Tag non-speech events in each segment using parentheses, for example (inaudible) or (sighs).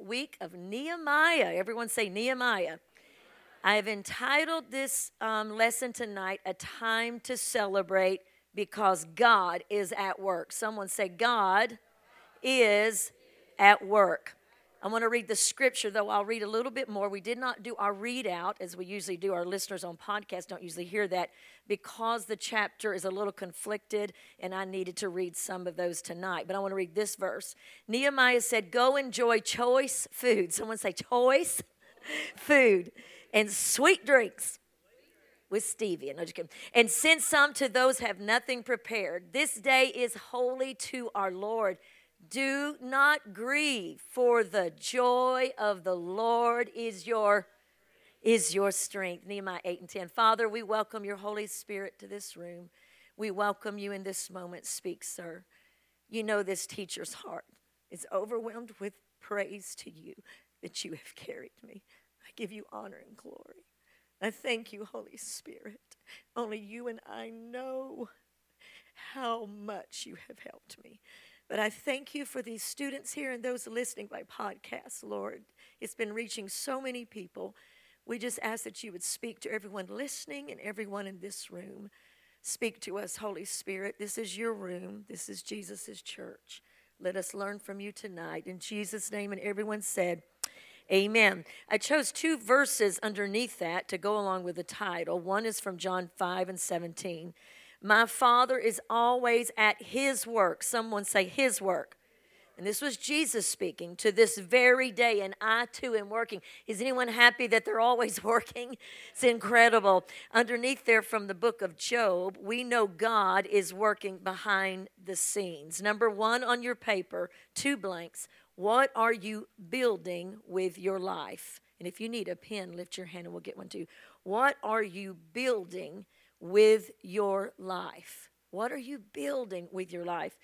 week of Nehemiah. Everyone say Nehemiah. I have entitled this um, lesson tonight, A Time to Celebrate, because God is at work. Someone say, God is at work. I want to read the scripture, though I'll read a little bit more. We did not do our readout as we usually do. Our listeners on podcast don't usually hear that because the chapter is a little conflicted, and I needed to read some of those tonight. But I want to read this verse. Nehemiah said, Go enjoy choice food. Someone say, choice (laughs) food and sweet drinks with stevia. No, just kidding. And send some to those have nothing prepared. This day is holy to our Lord. Do not grieve, for the joy of the Lord is your is your strength. Nehemiah 8 and 10. Father, we welcome your Holy Spirit to this room. We welcome you in this moment. Speak, sir. You know this teacher's heart is overwhelmed with praise to you that you have carried me. I give you honor and glory. I thank you, Holy Spirit. Only you and I know how much you have helped me. But I thank you for these students here and those listening by podcast, Lord. It's been reaching so many people. We just ask that you would speak to everyone listening and everyone in this room. Speak to us, Holy Spirit. This is your room, this is Jesus' church. Let us learn from you tonight. In Jesus' name, and everyone said, Amen. I chose two verses underneath that to go along with the title. One is from John 5 and 17. My Father is always at His work. Someone say, His work. And this was Jesus speaking to this very day, and I too am working. Is anyone happy that they're always (laughs) working? It's incredible. Underneath there from the book of Job, we know God is working behind the scenes. Number one on your paper, two blanks. What are you building with your life? And if you need a pen, lift your hand and we'll get one too. What are you building with your life? What are you building with your life?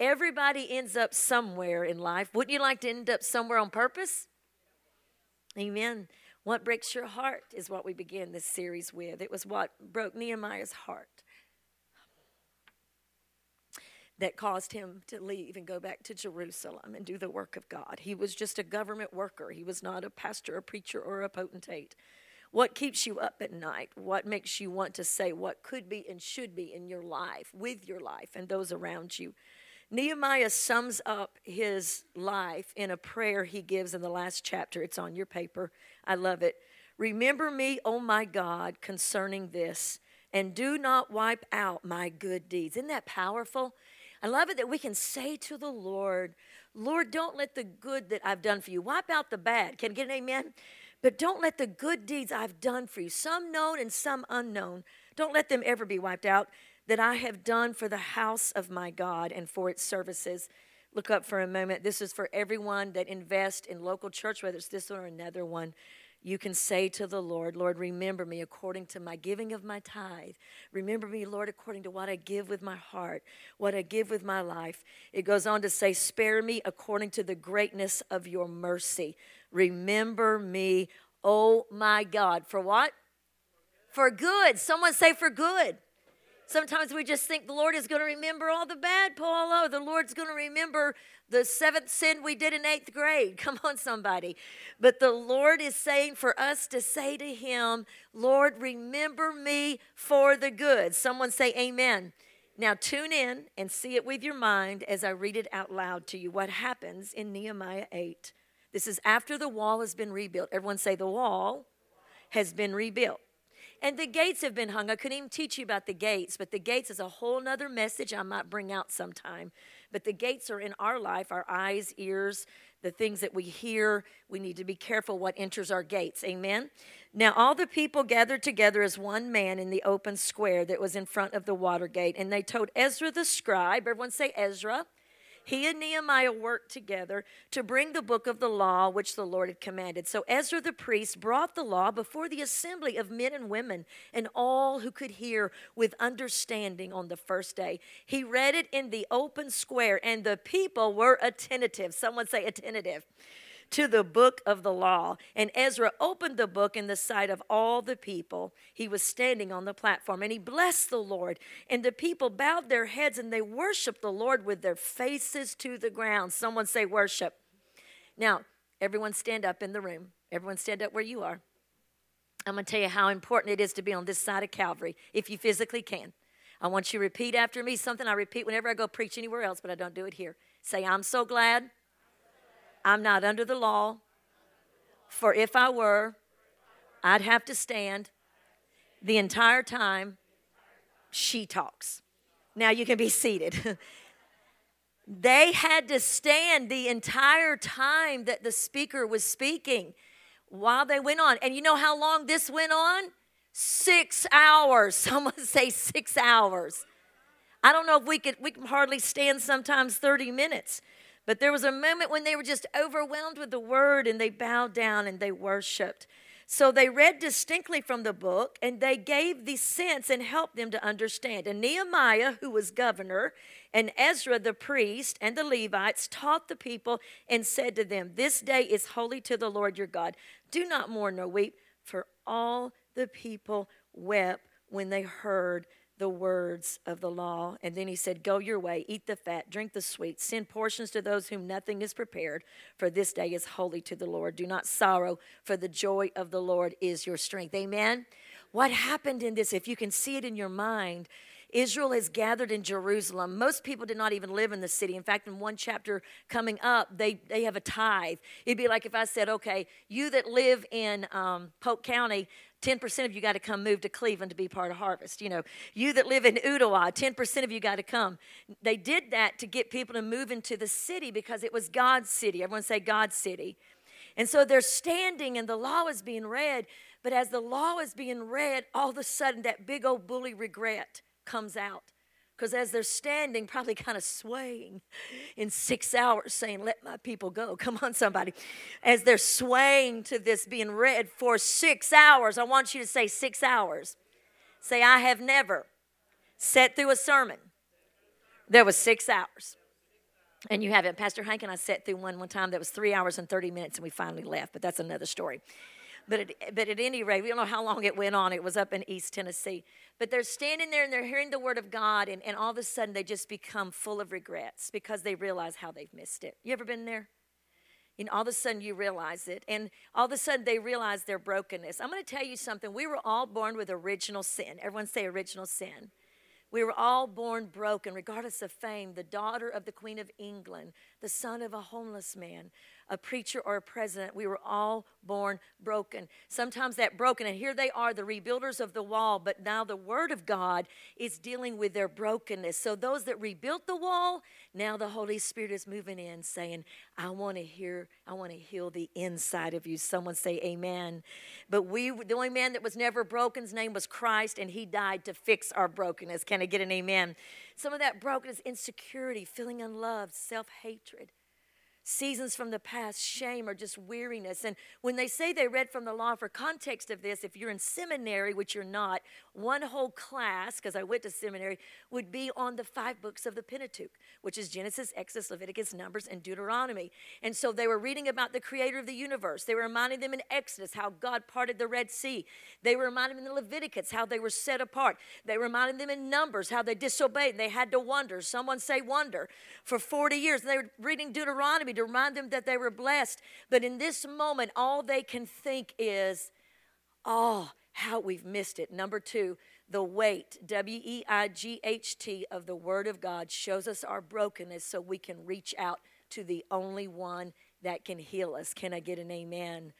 Everybody ends up somewhere in life. Wouldn't you like to end up somewhere on purpose? Amen. What breaks your heart is what we begin this series with. It was what broke Nehemiah's heart that caused him to leave and go back to Jerusalem and do the work of God. He was just a government worker, he was not a pastor, a preacher, or a potentate. What keeps you up at night? What makes you want to say what could be and should be in your life, with your life, and those around you? Nehemiah sums up his life in a prayer he gives in the last chapter. It's on your paper. I love it. Remember me, O my God, concerning this, and do not wipe out my good deeds. Isn't that powerful? I love it that we can say to the Lord, Lord, don't let the good that I've done for you wipe out the bad. Can I get an amen? But don't let the good deeds I've done for you, some known and some unknown, don't let them ever be wiped out that I have done for the house of my God and for its services. Look up for a moment. This is for everyone that invests in local church, whether it's this one or another one you can say to the Lord, Lord, remember me according to my giving of my tithe. Remember me, Lord, according to what I give with my heart, what I give with my life. It goes on to say, Spare me according to the greatness of your mercy. Remember me, oh my God. For what? For good. Someone say, For good. Sometimes we just think the Lord is going to remember all the bad, Paulo. Oh, the Lord's going to remember the seventh sin we did in eighth grade. (laughs) Come on, somebody. But the Lord is saying for us to say to Him, Lord, remember me for the good. Someone say, Amen. Now, tune in and see it with your mind as I read it out loud to you. What happens in Nehemiah 8? This is after the wall has been rebuilt. Everyone say, The wall has been rebuilt. And the gates have been hung. I couldn't even teach you about the gates, but the gates is a whole nother message I might bring out sometime. But the gates are in our life, our eyes, ears, the things that we hear. We need to be careful what enters our gates. Amen. Now, all the people gathered together as one man in the open square that was in front of the water gate, and they told Ezra the scribe, everyone say Ezra, he and Nehemiah worked together to bring the book of the law which the Lord had commanded. So Ezra the priest brought the law before the assembly of men and women and all who could hear with understanding on the first day. He read it in the open square, and the people were attentive. Someone say attentive to the book of the law. And Ezra opened the book in the sight of all the people. He was standing on the platform and he blessed the Lord. And the people bowed their heads and they worshiped the Lord with their faces to the ground. Someone say, worship. Now, Everyone stand up in the room. Everyone stand up where you are. I'm going to tell you how important it is to be on this side of Calvary if you physically can. I want you to repeat after me something I repeat whenever I go preach anywhere else, but I don't do it here. Say, I'm so glad I'm not under the law, for if I were, I'd have to stand the entire time she talks. Now you can be seated. (laughs) they had to stand the entire time that the speaker was speaking while they went on. And you know how long this went on? Six hours. (laughs) Someone say six hours. I don't know if we could, we can hardly stand sometimes 30 minutes. But there was a moment when they were just overwhelmed with the word and they bowed down and they worshiped. So they read distinctly from the book and they gave the sense and helped them to understand. And Nehemiah, who was governor, and Ezra the priest and the Levites taught the people and said to them, This day is holy to the Lord your God. Do not mourn nor weep, for all the people wept when they heard the words of the law. And then he said, Go your way, eat the fat, drink the sweet, send portions to those whom nothing is prepared, for this day is holy to the Lord. Do not sorrow, for the joy of the Lord is your strength. Amen. What happened in this, if you can see it in your mind, Israel has gathered in Jerusalem. Most people did not even live in the city. In fact, in one chapter coming up, they, they have a tithe. It'd be like if I said, okay, you that live in um, Polk County, 10% of you got to come move to Cleveland to be part of Harvest. You know, you that live in Ooltewah, 10% of you got to come. They did that to get people to move into the city because it was God's city. Everyone say God's city. And so they're standing and the law is being read. But as the law is being read, all of a sudden that big old bully regret comes out. Because as they're standing, probably kind of swaying in six hours, saying, Let my people go. Come on, somebody. As they're swaying to this being read for six hours, I want you to say six hours. Say, I have never sat through a sermon. There was six hours. And you haven't. Pastor Hank and I sat through one one time that was three hours and 30 minutes, and we finally left, but that's another story. But at, but at any rate, we don't know how long it went on. It was up in East Tennessee. But they're standing there and they're hearing the word of God, and, and all of a sudden they just become full of regrets because they realize how they've missed it. You ever been there? Know, all of a sudden you realize it, and all of a sudden they realize their brokenness. I'm going to tell you something. We were all born with original sin. Everyone say original sin. We were all born broken, regardless of fame, the daughter of the Queen of England, the son of a homeless man, a preacher or a president. We were all born broken. Sometimes that broken, and here they are, the rebuilders of the wall, but now the Word of God is dealing with their brokenness. So those that rebuilt the wall, now the Holy Spirit is moving in saying, I want to hear, I want to heal the inside of you. Someone say amen. But we, the only man that was never broken, his name was Christ, and he died to fix our brokenness. Can I get an amen? Some of that brokenness, insecurity, feeling unloved, self hatred seasons from the past, shame, or just weariness. And when they say they read from the law, for context of this, if you're in seminary, which you're not, one whole class, because I went to seminary, would be on the five books of the Pentateuch, which is Genesis, Exodus, Leviticus, Numbers, and Deuteronomy. And so they were reading about the creator of the universe. They were reminding them in Exodus how God parted the Red Sea. They were reminding them in Leviticus how they were set apart. They reminding them in Numbers how they disobeyed and they had to wonder. Someone say wonder. For 40 years, And they were reading Deuteronomy to remind them that they were blessed. But in this moment, all they can think is, oh, how we've missed it. Number two, the weight, W E I G H T, of the Word of God shows us our brokenness so we can reach out to the only one that can heal us. Can I get an amen?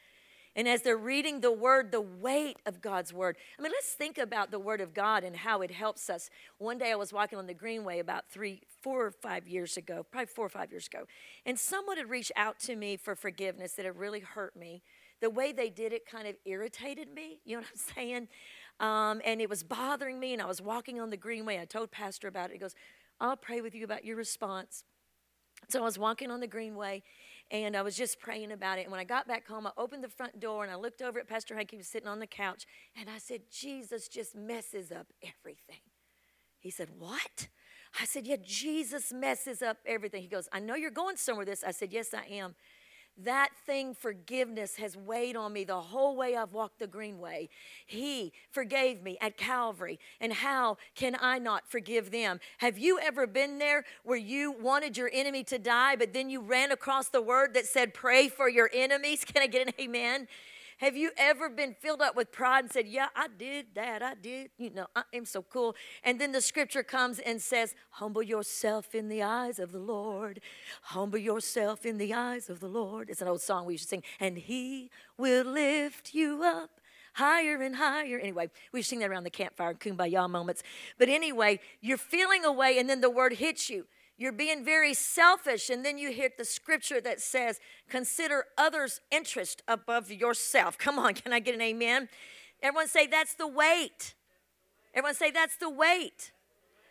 And as they're reading the word, the weight of God's word. I mean, let's think about the word of God and how it helps us. One day I was walking on the Greenway about three, four or five years ago, probably four or five years ago, and someone had reached out to me for forgiveness that had really hurt me. The way they did it kind of irritated me. You know what I'm (laughs) saying? Um, and it was bothering me, and I was walking on the Greenway. I told Pastor about it. He goes, I'll pray with you about your response. So I was walking on the Greenway, and I was just praying about it. And when I got back home, I opened the front door and I looked over at Pastor Hank. He was sitting on the couch. And I said, Jesus just messes up everything. He said, What? I said, Yeah, Jesus messes up everything. He goes, I know you're going somewhere with this. I said, Yes, I am. That thing, forgiveness, has weighed on me the whole way I've walked the greenway. He forgave me at Calvary. And how can I not forgive them? Have you ever been there where you wanted your enemy to die, but then you ran across the word that said, Pray for your enemies? (laughs) Can I get an amen? Have you ever been filled up with pride and said, Yeah, I did that, I did, you know, I am so cool. And then the scripture comes and says, Humble yourself in the eyes of the Lord. Humble yourself in the eyes of the Lord. It's an old song we used to sing. And he will lift you up higher and higher. Anyway, we sing that around the campfire, and kumbaya moments. But anyway, you're feeling away, and then the word hits you. You're being very selfish, and then you hit the scripture that says, Consider others' interest above yourself. Come on, can I get an amen? Everyone say, That's the weight. Everyone say, That's the weight.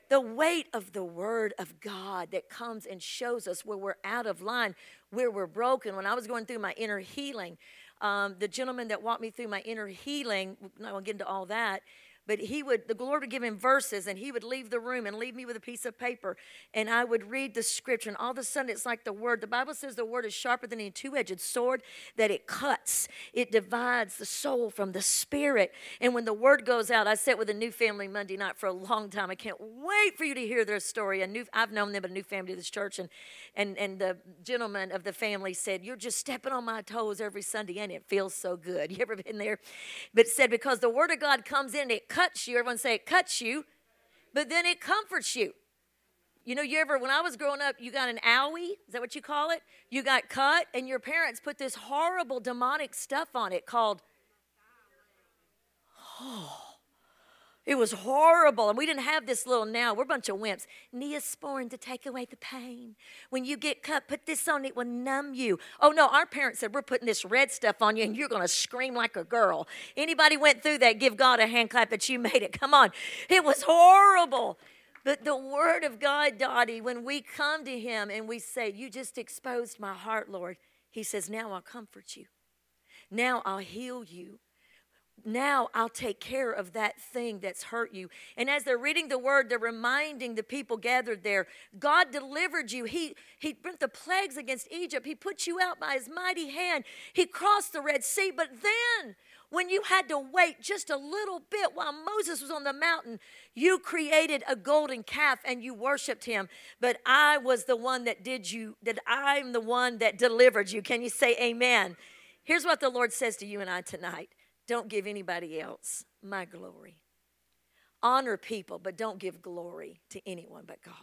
The weight of the word of God that comes and shows us where we're out of line, where we're broken. When I was going through my inner healing, um, the gentleman that walked me through my inner healing, I won't get into all that, but he would the lord would give him verses and he would leave the room and leave me with a piece of paper and i would read the scripture. And all of a sudden it's like the word the bible says the word is sharper than a two-edged sword that it cuts it divides the soul from the spirit. And when the word goes out i sat with a new family monday night for a long time. I can't wait for you to hear their story. A new i've known them a new family to this church. And and and the gentleman of the family said you're just stepping on my toes every sunday and it feels so good. (laughs) You ever been there? But said because the word of god comes in it cuts you. Everyone say it cuts you, but then it comforts you. You know, you ever, when I was growing up, you got an owie, is that what you call it? You got cut, and your parents put this horrible demonic stuff on it called, (sighs) oh, it was horrible. And we didn't have this little now. We're a bunch of wimps. Neosporin to take away the pain. When you get cut, put this on, it will numb you. Oh no, our parents said, We're putting this red stuff on you and you're gonna scream like a girl. Anybody went through that, give God a hand clap that you made it. Come on. It was horrible. But the word of God, Dottie, when we come to him and we say, You just exposed my heart, Lord, he says, Now I'll comfort you. Now I'll heal you now I'll take care of that thing that's hurt you. And as they're reading the word, they're reminding the people gathered there God delivered you. He, he brought the plagues against Egypt. He put you out by his mighty hand. He crossed the Red Sea. But then, when you had to wait just a little bit while Moses was on the mountain, you created a golden calf and you worshiped him. But I was the one that did you, that I'm the one that delivered you. Can you say amen? Here's what the Lord says to you and I tonight don't give anybody else my glory. Honor people, but don't give glory to anyone but God.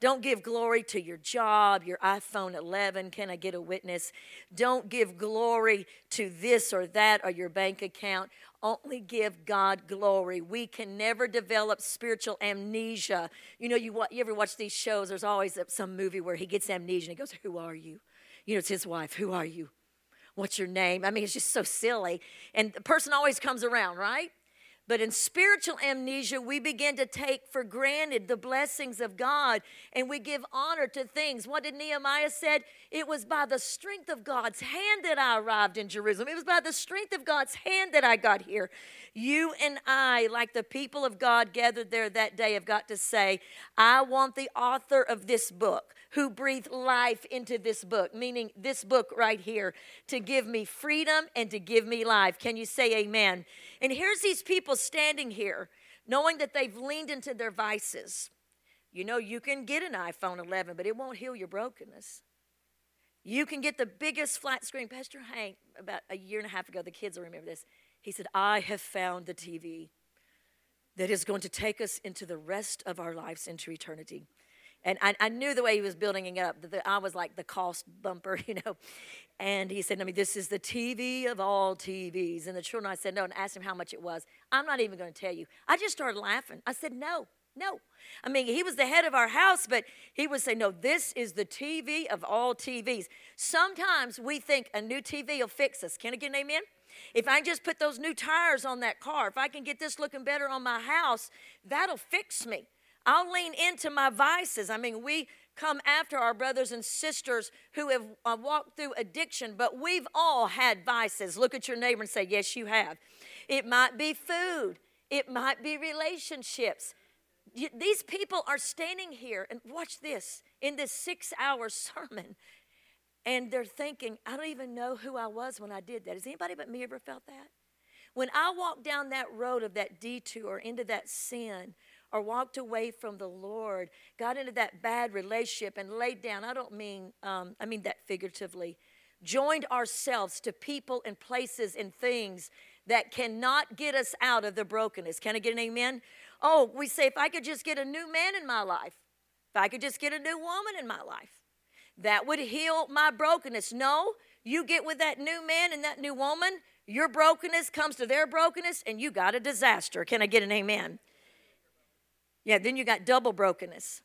Don't give glory to your job, your iPhone 11. Can I get a witness? Don't give glory to this or that or your bank account. Only give God glory. We can never develop spiritual amnesia. You know, you, you ever watch these shows? There's always some movie where he gets amnesia and he goes, Who are you? You know, it's his wife. Who are you? What's your name? I mean, it's just so silly. And the person always comes around, right? But in spiritual amnesia, we begin to take for granted the blessings of God and we give honor to things. What did Nehemiah said? It was by the strength of God's hand that I arrived in Jerusalem. It was by the strength of God's hand that I got here. You and I, like the people of God gathered there that day, have got to say, I want the author of this book who breathed life into this book, meaning this book right here, to give me freedom and to give me life. Can you say amen? And here's these people standing here, knowing that they've leaned into their vices. You know, you can get an iPhone 11, but it won't heal your brokenness. You can get the biggest flat screen. Pastor Hank, about a year and a half ago, the kids will remember this. He said, I have found the TV that is going to take us into the rest of our lives into eternity. And I, I knew the way he was building it up. That I was like the cost bumper, (laughs) you know. And he said, I mean, this is the TV of all TVs. And the children, I said, no, and asked him how much it was. I'm not even going to tell you. I just started laughing. I said, no, no. I mean, he was the head of our house, but he would say, no, this is the TV of all TVs. Sometimes we think a new TV will fix us. Can I get an amen? If I just put those new tires on that car, if I can get this looking better on my house, that'll fix me. I'll lean into my vices. I mean, we come after our brothers and sisters who have uh, walked through addiction, but we've all had vices. Look at your neighbor and say, Yes, you have. It might be food, it might be relationships. These people are standing here, and watch this in this six hour (laughs) sermon. and they're thinking, I don't even know who I was when I did that. Has anybody but me ever felt that? When I walked down that road of that detour into that sin, or walked away from the Lord, got into that bad relationship and laid down, I don't mean, um, I mean that figuratively, joined ourselves to people and places and things that cannot get us out of the brokenness. Can I get an amen? Oh, we say, if I could just get a new man in my life, if I could just get a new woman in my life, that would heal my brokenness. No, you get with that new man and that new woman, your brokenness comes to their brokenness, and you got a disaster. Can I get an amen? Yeah, then you got double brokenness.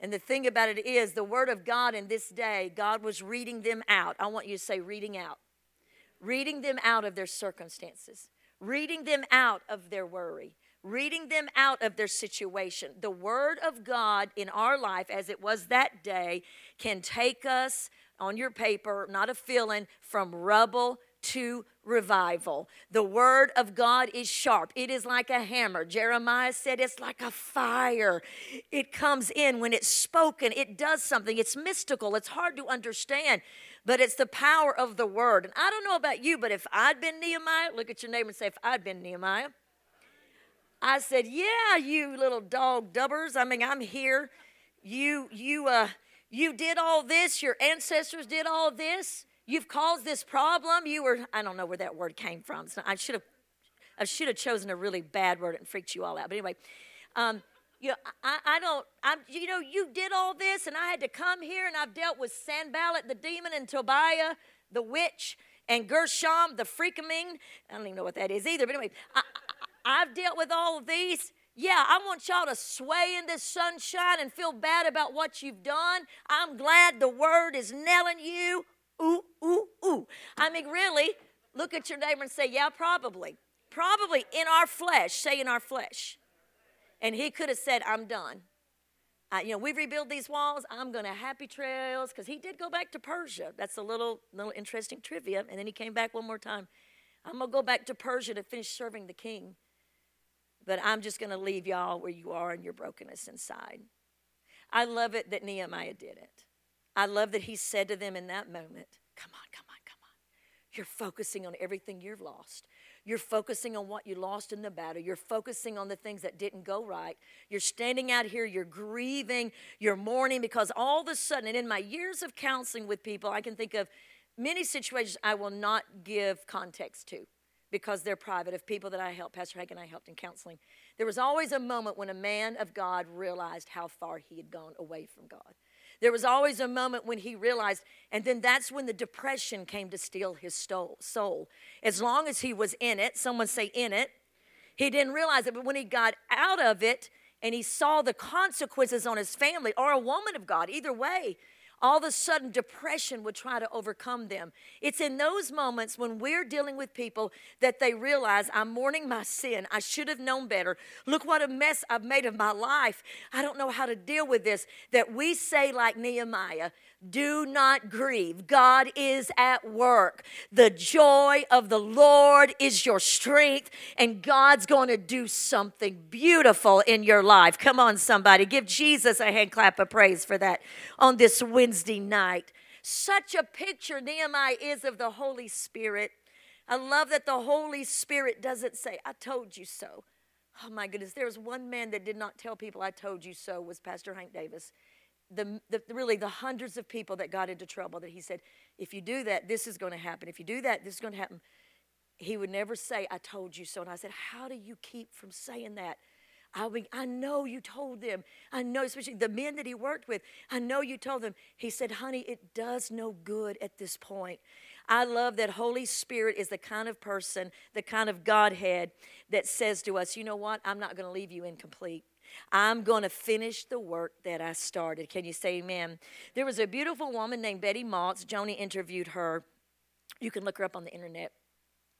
And the thing about it is, the Word of God in this day, God was reading them out. I want you to say, reading out. Reading them out of their circumstances, reading them out of their worry, reading them out of their situation. The Word of God in our life, as it was that day, can take us on your paper, not a feeling, from rubble to revival. The word of God is sharp. It is like a hammer. Jeremiah said it's like a fire. It comes in when it's spoken, it does something. It's mystical, it's hard to understand, but it's the power of the word. And I don't know about you, but if I'd been Nehemiah, look at your neighbor and say, if I'd been Nehemiah, I said, "Yeah, you little dog dubbers. I mean, I'm here. You you uh you did all this. Your ancestors did all this. You've caused this problem. You were, I don't know where that word came from. So I should have I should have chosen a really bad word and freaked you all out. But anyway, um, you know, I, I don't, I'm, you know, you did all this, and I had to come here, and I've dealt with Sanballat the demon, and Tobiah the witch, and Gershom the freakaming. I don't even know what that is either. But anyway, I, I, I've dealt with all of these. Yeah, I want y'all to sway in this sunshine and feel bad about what you've done. I'm glad the word is nailing you ooh, ooh, ooh. I mean, really, look at your neighbor and say, yeah, probably. Probably in our flesh, say in our flesh. And he could have said, I'm done. Uh, you know, we rebuild these walls. I'm going to happy trails because he did go back to Persia. That's a little, little interesting trivia. And then he came back one more time. I'm going to go back to Persia to finish serving the king. But I'm just going to leave y'all where you are in your brokenness inside. I love it that Nehemiah did it. I love that he said to them in that moment, Come on, come on, come on. You're focusing on everything you've lost. You're focusing on what you lost in the battle. You're focusing on the things that didn't go right. You're standing out here, you're grieving, you're mourning because all of a sudden, and in my years of counseling with people, I can think of many situations I will not give context to because they're private of people that I helped. Pastor Hank and I helped in counseling. There was always a moment when a man of God realized how far he had gone away from God. There was always a moment when he realized, and then that's when the depression came to steal his soul. As long as he was in it, someone say in it, he didn't realize it. But when he got out of it and he saw the consequences on his family or a woman of God, either way, all of a sudden depression would try to overcome them. It's in those moments when we're dealing with people that they realize I'm mourning my sin. I should have known better. Look what a mess I've made of my life. I don't know how to deal with this. That we say, like Nehemiah, do not grieve. God is at work. The joy of the Lord is your strength, and God's going to do something beautiful in your life. Come on, somebody. Give Jesus a hand clap of praise for that on this Wednesday night. Such a picture Nehemiah is of the Holy Spirit. I love that the Holy Spirit doesn't say, I told you so. Oh my goodness, there was one man that did not tell people I told you so was Pastor Hank Davis the, the, really the hundreds of people that got into trouble that he said, if you do that, this is going to happen. If you do that, this is going to happen. He would never say, I told you so. And I said, How do you keep from saying that? I mean, I know you told them. I know, especially the men that he worked with, I know you told them. He said, honey, it does no good at this point. I love that Holy Spirit is the kind of person, the kind of Godhead that says to us, you know what? I'm not going to leave you incomplete. I'm going to finish the work that I started. Can you say amen? There was a beautiful woman named Betty Maltz. Joni interviewed her. You can look her up on the internet.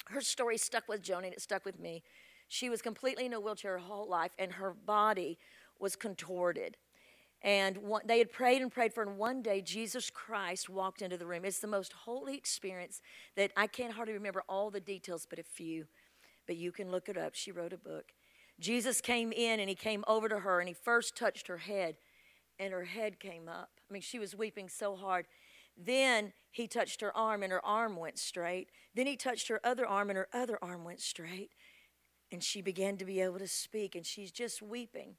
Her story stuck with Joni and it stuck with me. She was completely in a wheelchair her whole life, and her body was contorted. And one, they had prayed and prayed for and one day Jesus Christ walked into the room. It's the most holy experience that I can't hardly remember all the details, but a few. But you can look it up. She wrote a book. Jesus came in and he came over to her and he first touched her head and her head came up. I mean, she was weeping so hard. Then he touched her arm, and her arm went straight. Then he touched her other arm, and her other arm went straight. And she began to be able to speak, and she's just weeping.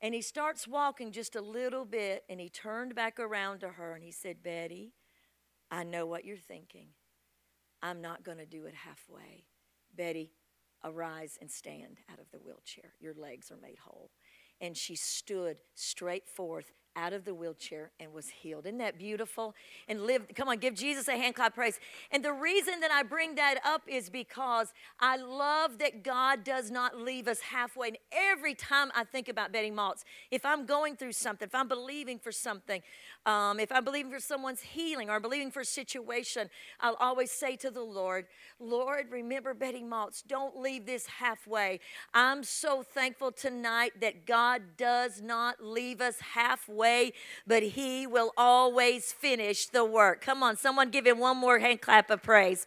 And he starts walking just a little bit, and he turned back around to her and he said, Betty, I know what you're thinking. I'm not going to do it halfway. Betty, arise and stand out of the wheelchair. Your legs are made whole. And she stood straight forth out of the wheelchair and was healed. Isn't that beautiful? And live, come on, give Jesus a hand clap praise. And the reason that I bring that up is because I love that God does not leave us halfway. And every time I think about Betty Maltz, if I'm going through something, if I'm believing for something, um, if I'm believing for someone's healing or believing for a situation, I'll always say to the Lord, Lord, remember Betty Maltz. Don't leave this halfway. I'm so thankful tonight that God does not leave us halfway, but He will always finish the work. Come on, someone give Him one more hand clap of praise.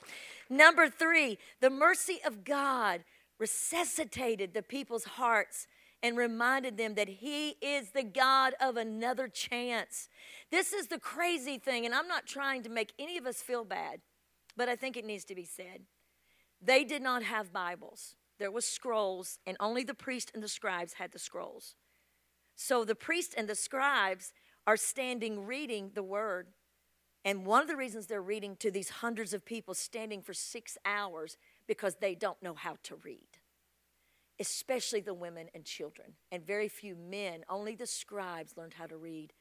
Number three, the mercy of God resuscitated the people's hearts and reminded them that He is the God of another chance. This is the crazy thing, and I'm not trying to make any of us feel bad, but I think it needs to be said. They did not have Bibles. There was scrolls, and only the priest and the scribes had the scrolls. So the priest and the scribes are standing reading the word. And one of the reasons they're reading to these hundreds of people standing for six hours because they don't know how to read especially the women and children, and very few men. Only the scribes learned how to read.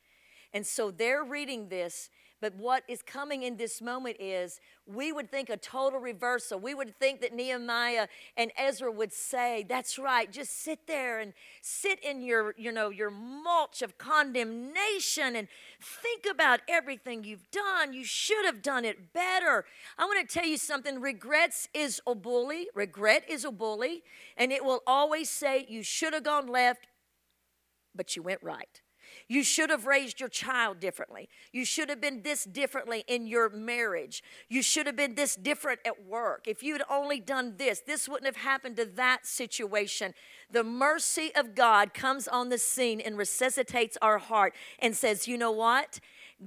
And so they're reading this, but what is coming in this moment is we would think a total reversal. We would think that Nehemiah and Ezra would say, That's right, just sit there and sit in your, you know, your mulch of condemnation and think about everything you've done. You should have done it better. I want to tell you something. Regrets is a bully. Regret is a bully, and it will always say you should have gone left, but you went right. You should have raised your child differently. You should have been this differently in your marriage. You should have been this different at work. If you'd only done this, this wouldn't have happened to that situation. The mercy of God comes on the scene and resuscitates our heart and says, you know what?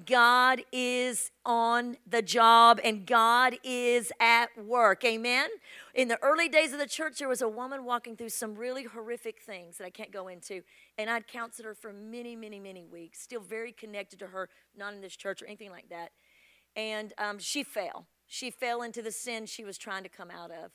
God is on the job and God is at work. Amen. In the early days of the church, there was a woman walking through some really horrific things that I can't go into. And I'd counseled her for many, many, many weeks, still very connected to her, not in this church or anything like that. And um, she fell. She fell into the sin she was trying to come out of.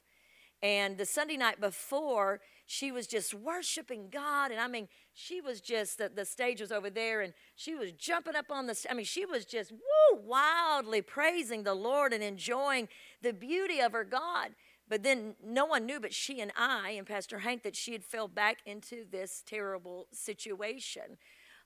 And the Sunday night before, she was just worshiping God. And I mean, she was just, the, the stage was over there and she was jumping up on the, I mean, she was just, woo, wildly praising the Lord and enjoying the beauty of her God. But then no one knew but she and I and Pastor Hank that she had fell back into this terrible situation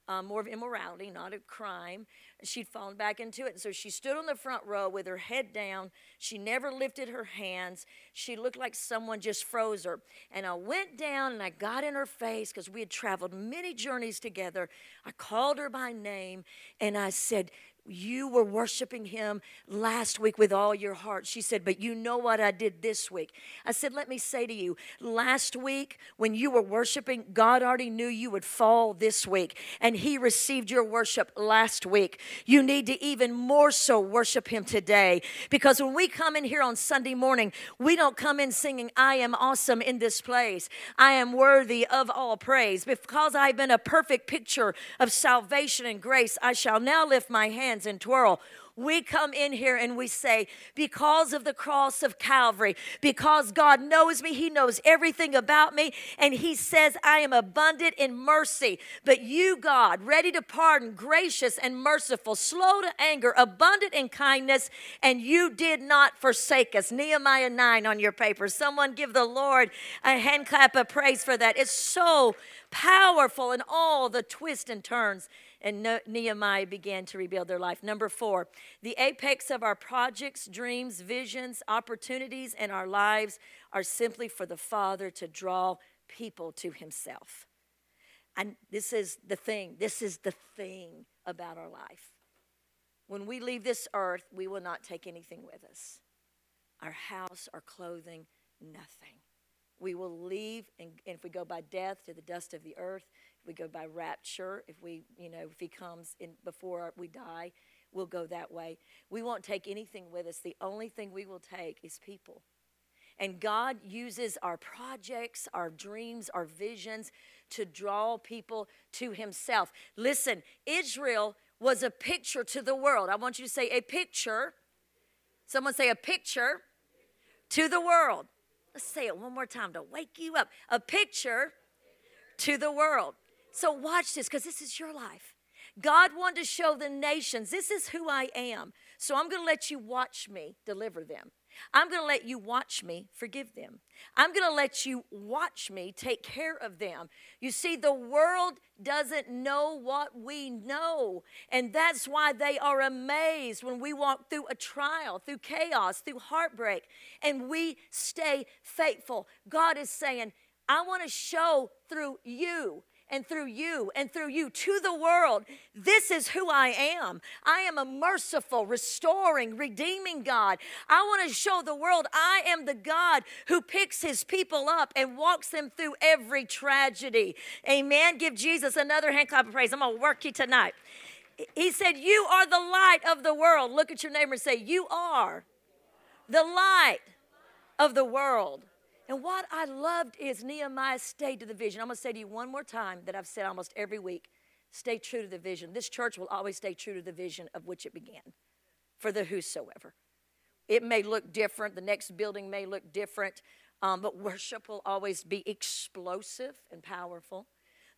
um, more of immorality, not a crime. She'd fallen back into it. And so she stood on the front row with her head down. She never lifted her hands. She looked like someone just froze her. And I went down and I got in her face because we had traveled many journeys together. I called her by name and I said, you were worshiping him last week with all your heart. She said, But you know what I did this week? I said, Let me say to you, last week when you were worshiping, God already knew you would fall this week, and he received your worship last week. You need to even more so worship him today because when we come in here on Sunday morning, we don't come in singing, I am awesome in this place. I am worthy of all praise. Because I've been a perfect picture of salvation and grace, I shall now lift my hand hands and twirl. We come in here and we say, because of the cross of Calvary, because God knows me, He knows everything about me, and He says, I am abundant in mercy. But you, God, ready to pardon, gracious and merciful, slow to anger, abundant in kindness, and you did not forsake us. Nehemiah 9 on your paper. Someone give the Lord a hand clap of praise for that. It's so powerful in all the twists and turns and Nehemiah began to rebuild their life. Number four, the apex of our projects, dreams, visions, opportunities, and our lives are simply for the Father to draw people to Himself. And this is the thing, this is the thing about our life. When we leave this earth, we will not take anything with us our house, our clothing, nothing. We will leave, and, if we go by death to the dust of the earth, we go by rapture if we you know if he comes in before we die we'll go that way. We won't take anything with us. The only thing we will take is people. And God uses our projects, our dreams, our visions to draw people to Himself. Listen, Israel was a picture to the world. I want you to say a picture. Someone say a picture to the world. Let's say it one more time to wake you up. A picture to the world. So watch this because this is your life. God wanted to show the nations, this is who I am. So I'm going to let you watch me deliver them. I'm going to let you watch me forgive them. I'm going to let you watch me take care of them. You see, the world doesn't know what we know. And that's why they are amazed when we walk through a trial, through chaos, through heartbreak, and we stay faithful. God is saying, I want to show through you and through you and through you to the world. This is who I am. I am a merciful, restoring, redeeming God. I want to show the world I am the God who picks his people up and walks them through every tragedy. Amen. Give Jesus another hand clap of praise. I'm going to work you tonight. He said, You are the light of the world. Look at your neighbor and say, You are the light of the world. And what I loved is Nehemiah stayed to the vision. I'm going to say to you one more time that I've said almost every week stay true to the vision. This church will always stay true to the vision of which it began for the whosoever. It may look different, the next building may look different, um, but worship will always be explosive and powerful.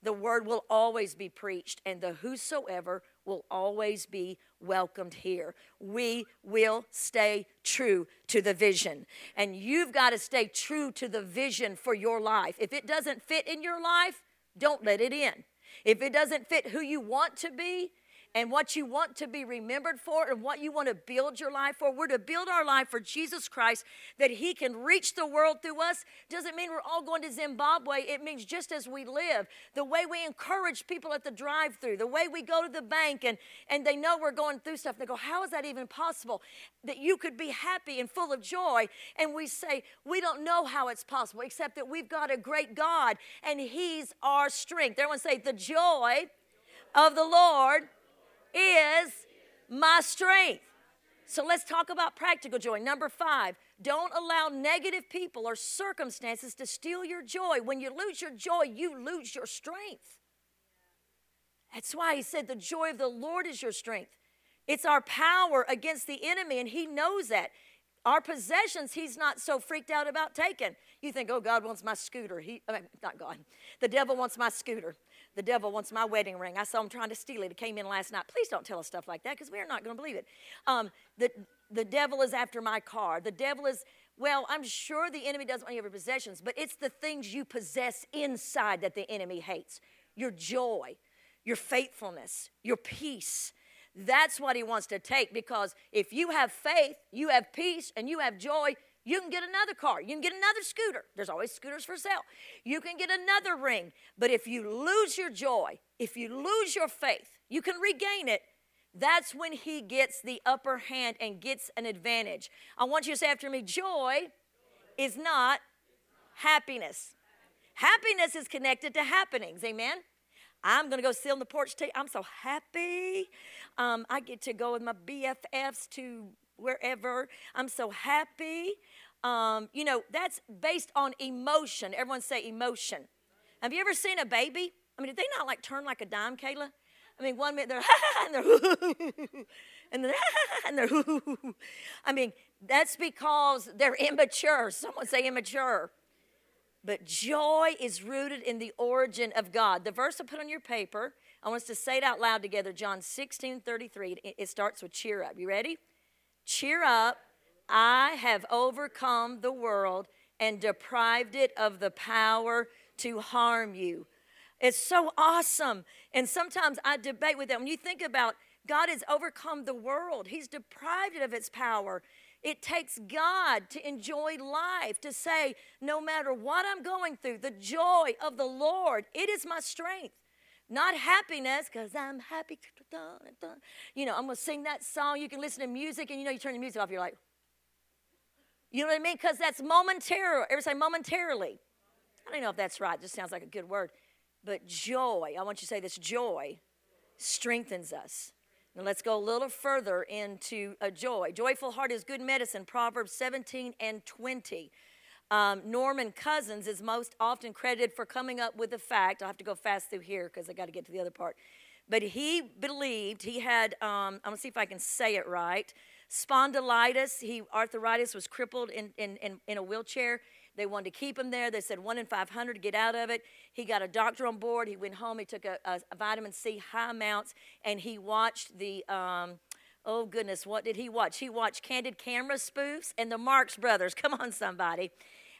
The word will always be preached, and the whosoever will always be welcomed here. We will stay true to the vision. And you've got to stay true to the vision for your life. If it doesn't fit in your life, don't let it in. If it doesn't fit who you want to be, and what you want to be remembered for and what you want to build your life for. We're to build our life for Jesus Christ that He can reach the world through us. Doesn't mean we're all going to Zimbabwe. It means just as we live, the way we encourage people at the drive through, the way we go to the bank and, and they know we're going through stuff. They go, How is that even possible? That you could be happy and full of joy. And we say, We don't know how it's possible, except that we've got a great God and He's our strength. Everyone say, The joy of the Lord is my strength. So let's talk about practical joy. Number five, don't allow negative people or circumstances to steal your joy. When you lose your joy, you lose your strength. That's why he said, The joy of the Lord is your strength. It's our power against the enemy, and he knows that. Our possessions, he's not so freaked out about taking. You think, oh, God wants my scooter. He, I mean, not God. The devil wants my scooter. The devil wants my wedding ring. I saw him trying to steal it. It came in last night. Please don't tell us stuff like that because we're not going to believe it. Um, the, the devil is after my car. The devil is, well, I'm sure the enemy doesn't want your possessions, but it's the things you possess inside that the enemy hates your joy, your faithfulness, your peace. That's what he wants to take because if you have faith, you have peace, and you have joy, you can get another car. You can get another scooter. There's always scooters for sale. You can get another ring. But if you lose your joy, if you lose your faith, you can regain it. That's when he gets the upper hand and gets an advantage. I want you to say after me joy is not happiness. Happiness is connected to happenings. Amen. I'm going to go sit on the porch. Today. I'm so happy. Um, I get to go with my BFFs to wherever. I'm so happy. Um, you know, that's based on emotion. Everyone say emotion. Have you ever seen a baby? I mean, did they not like turn like a dime, Kayla? I mean, one minute they're (laughs) and they're and (laughs) then and they're (laughs) I mean, that's because they're immature. Someone say immature. But joy is rooted in the origin of God. The verse I put on your paper, I want us to say it out loud together. John 16, 33. It starts with cheer up. You ready? Cheer up. I have overcome the world and deprived it of the power to harm you. It's so awesome. And sometimes I debate with them. When you think about God has overcome the world, He's deprived it of its power. It takes God to enjoy life, to say, no matter what I'm going through, the joy of the Lord, it is my strength. Not happiness, because I'm happy. You know, I'm going to sing that song. You can listen to music, and you know, you turn the music off, you're like, you know what I mean? Because that's momentarily. Ever say momentarily? I don't know if that's right. It just sounds like a good word. But joy, I want you to say this joy strengthens us. Now let's go a little further into a joy. Joyful heart is good medicine, Proverbs 17 and 20. Um, Norman Cousins is most often credited for coming up with the fact. I'll have to go fast through here because I got to get to the other part. But he believed he had, um, I'm to see if I can say it right, spondylitis. He, arthritis was crippled in, in, in, in a wheelchair. They wanted to keep him there. They said one in 500 to get out of it. He got a doctor on board. He went home. He took a, a, a vitamin C high amounts, and he watched the. Um, oh goodness, what did he watch? He watched candid camera spoofs and the Marx Brothers. (laughs) Come on, somebody.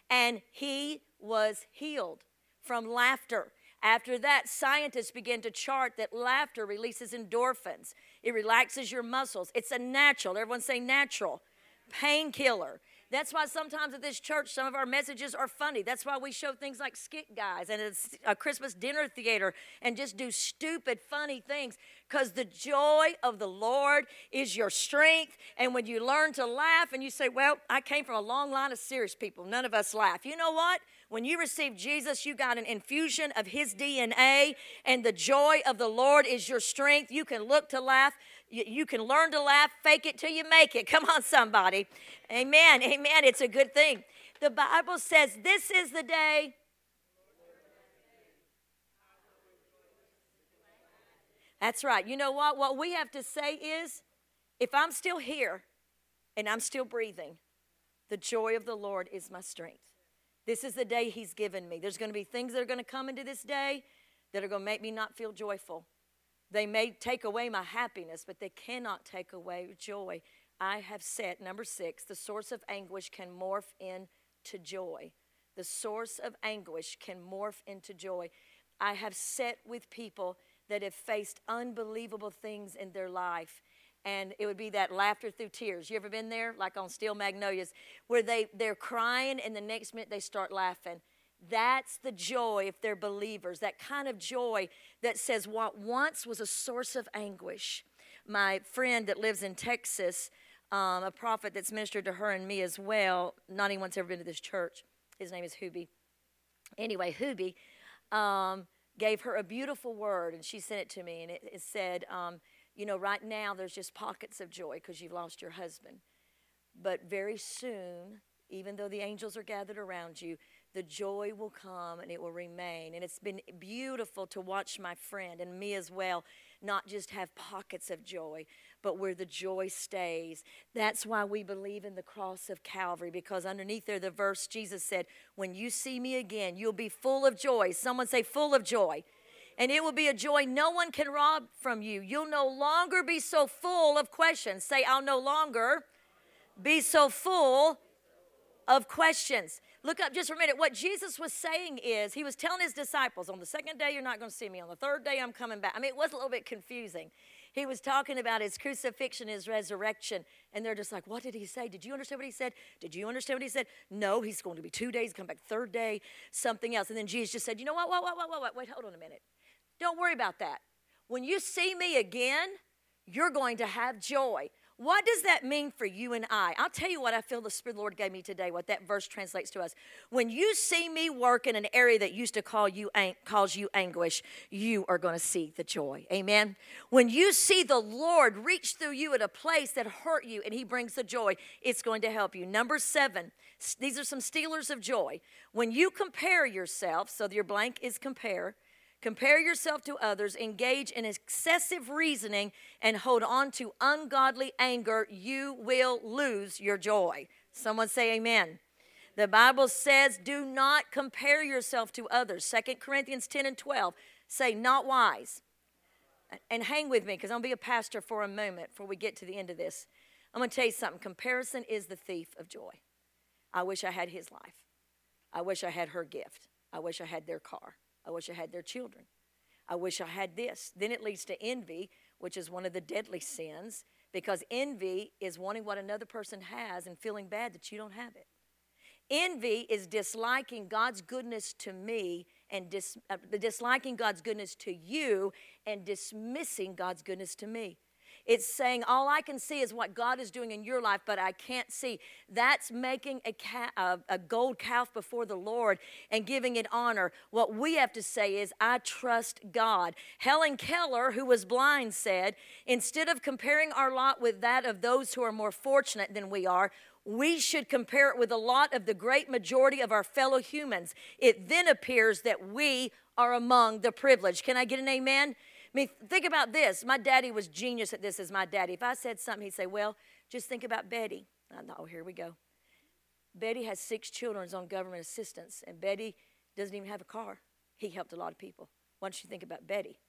And he was healed from laughter. After that, scientists began to chart that laughter releases endorphins. It relaxes your muscles. It's a natural, everyone say natural, painkiller. That's why sometimes at this church, some of our messages are funny. That's why we show things like skit guys and a Christmas dinner theater and just do stupid, funny things because the joy of the Lord is your strength. And when you learn to laugh and you say, Well, I came from a long line of serious people, none of us laugh. You know what? When you receive Jesus, you got an infusion of his DNA, and the joy of the Lord is your strength. You can look to laugh. You, can learn to laugh, fake it till you make it. (laughs) Come on, somebody. Amen. Amen. It's a good thing. The Bible says, This is the day. That's right. You know what? What we have to say is if I'm still here and I'm still breathing, the joy of the Lord is my strength. This is the day He's given me. There's going to be things that are going to come into this day that are going to make me not feel joyful. They may take away my happiness, but they cannot take away joy. I have set, number six, the source of anguish can morph into joy. The source of anguish can morph into joy. I have set with people that have faced unbelievable things in their life. And it would be that laughter through tears. You ever been there? Like on Steel Magnolias, where they, they're crying and the next minute they start laughing. That's the joy if they're believers, that kind of joy that says what once was a source of anguish. My friend that lives in Texas, um, a prophet that's ministered to her and me as well, not anyone's ever been to this church. His name is Huby. Anyway, Huby um, gave her a beautiful word, and she sent it to me, and it, it said, um, You know, right now there's just pockets of joy because you've lost your husband. But very soon, even though the angels are gathered around you, the joy will come and it will remain. And it's been beautiful to watch my friend and me as well not just have pockets of joy, but where the joy stays. That's why we believe in the cross of Calvary, because underneath there, the verse Jesus said, When you see me again, you'll be full of joy. Someone say, full of joy. And it will be a joy no one can rob from you. You'll no longer be so full of questions. Say, I'll no longer be so full of questions. Look up just for a minute. What Jesus was saying is, he was telling his disciples, on the second day, you're not going to see me. On the third day, I'm coming back. I mean, it was a little bit confusing. He was talking about his crucifixion, his resurrection, and they're just like, What did he say? Did you understand what he said? Did you understand what he said? No, he's going to be two days, come back third day, something else. And then Jesus just said, You know what? Wait, wait, wait, wait, wait, hold on a minute. Don't worry about that. When you see me again, you're going to have joy. What does that mean for you and I? I'll tell you what I feel the Spirit of the Lord gave me today, what that verse translates to us. When you see me work in an area that used to call you cause you anguish, you are going to see the joy. Amen. When you see the Lord reach through you at a place that hurt you and he brings the joy, it's going to help you. Number 7, these are some stealers of joy. When you compare yourself, so your blank is compare, compare yourself to others, engage in excessive reasoning, and hold on to ungodly anger, you will lose your joy. Someone say amen. The Bible says, do not compare yourself to others. Second Corinthians 10 and 12 say, not wise. And hang with me because I'm going to be a pastor for a moment before we get to the end of this. I'm going to tell you something. Comparison is the thief of joy. I wish I had his life. I wish I had her gift. I wish I had their car. I wish I had their children. I wish I had this. Then it leads to envy, which is one of the deadly sins, because envy is wanting what another person has and feeling bad that you don't have it. Envy is disliking God's goodness to me and dis, uh, disliking God's goodness to you and dismissing God's goodness to me. It's saying, all I can see is what God is doing in your life, but I can't see. That's making a, ca- a, gold calf before the Lord and giving it honor. What we have to say is, I trust God. Helen Keller, who was blind, said, instead of comparing our lot with that of those who are more fortunate than we are, we should compare it with a lot of the great majority of our fellow humans. It then appears that we are among the privileged. Can I get an amen? I mean, think about this. My daddy was genius at this as my daddy. If I said something, he'd say, Well, just think about Betty. I know, oh, here we go. Betty has six children on government assistance, and Betty doesn't even have a car. He helped a lot of people. Why don't you think about Betty?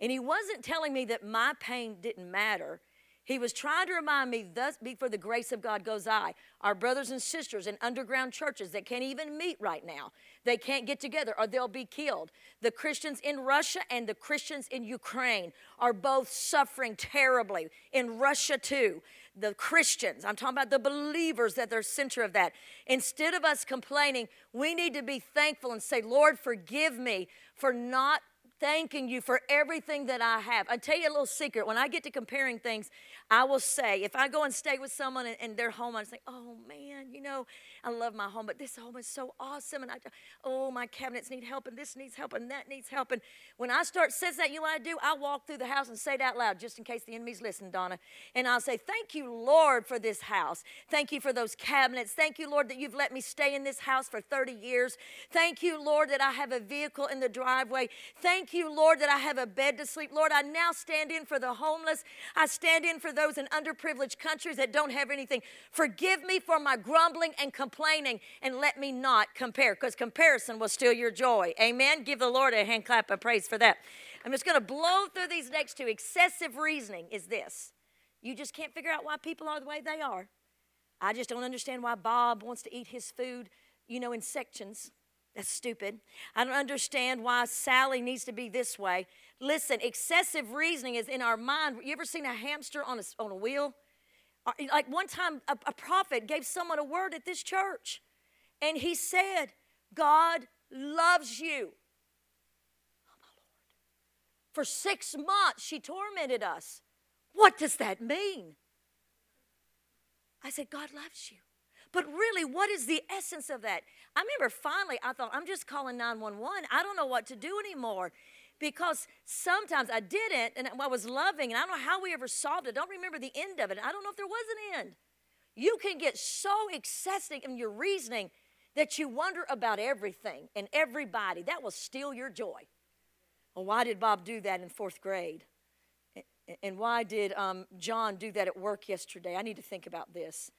And he wasn't telling me that my pain didn't matter. He was trying to remind me, thus before the grace of God goes I. Our brothers and sisters in underground churches that can't even meet right now, they can't get together or they'll be killed. The Christians in Russia and the Christians in Ukraine are both suffering terribly. In Russia, too. The Christians, I'm talking about the believers that they're center of that. Instead of us complaining, we need to be thankful and say, Lord, forgive me for not thanking you for everything that I have. I tell you a little secret. When I get to comparing things, I will say, if I go and stay with someone and, and their home, I say, oh man, you know, I love my home, but this home is so awesome. And I, oh, my cabinets need help, and this needs help, and that needs help. And when I start says that, you know what I do? I walk through the house and say it out loud, just in case the enemy's listening, Donna. And I'll say, thank you, Lord, for this house. Thank you for those cabinets. Thank you, Lord, that you've let me stay in this house for 30 years. Thank you, Lord, that I have a vehicle in the driveway. Thank you, Lord, that I have a bed to sleep. Lord, I now stand in for the homeless. I stand in for those in underprivileged countries that don't have anything. Forgive me for my grumbling and complaining complaining and let me not compare because comparison will steal your joy. Amen. Give the Lord a hand clap of praise for that. I'm just going to blow through these next two. Excessive reasoning is this you just can't figure out why people are the way they are. I just don't understand why Bob wants to eat his food, you know, in sections. That's stupid. I don't understand why Sally needs to be this way. Listen, excessive reasoning is in our mind. You ever seen a hamster on a, on a wheel? Uh, like one time, a, a prophet gave someone a word at this church, and he said, God loves you. Oh, my Lord. For six months, she tormented us. What does that mean? I said, God loves you. But really, what is the essence of that? I remember finally, I thought, I'm just calling 911. I don't know what to do anymore because sometimes I didn't and I was loving and I don't know how we ever solved it. I don't remember the end of it. I don't know if there was an end. You can get so excessive in your reasoning that you wonder about everything and everybody. That will steal your joy. Well, why did Bob do that in fourth grade? And why did um, John do that at work yesterday? I need to think about this.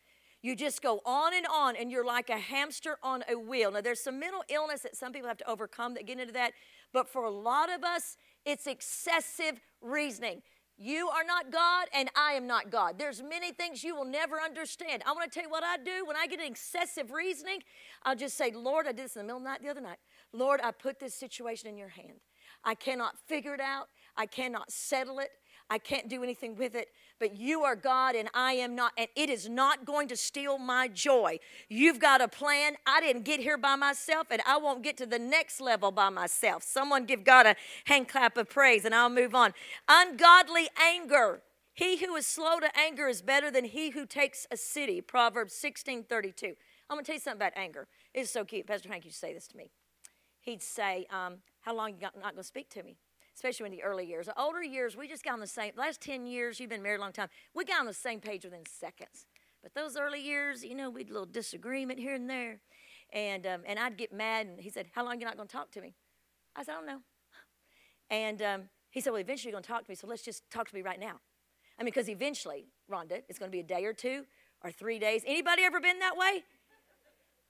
You just go on and on, and you're like a hamster on a wheel. Now, there's some mental illness that some people have to overcome that get into that. But for a lot of us, it's excessive reasoning. You are not God, and I am not God. There's many things you will never understand. I want to tell you what I do when I get excessive reasoning. I'll just say, Lord, I did this in the middle of the night the other night. Lord, I put this situation in your hand. I cannot figure it out. I cannot settle it. I can't do anything with it, but you are God and I am not, and it is not going to steal my joy. You've got a plan. I didn't get here by myself, and I won't get to the next level by myself. Someone give God a hand clap of praise, and I'll move on. Ungodly anger. He who is slow to anger is better than he who takes a city. Proverbs 16 32. I'm going to tell you something about anger. It's so cute. Pastor Hank used to say this to me. He'd say, um, How long you not going to speak to me? Especially in the early years. The older years, we just got on the same, last 10 years, you've been married a long time, we got on the same page within seconds. But those early years, you know, we'd a little disagreement here and there. And, um, and I'd get mad, and he said, How long you not going to talk to me? I said, I don't know. And um, he said, Well, eventually you're going to talk to me, so let's just talk to me right now. I mean, because eventually, Rhonda, it's going to be a day or two or three days. Anybody ever been that way?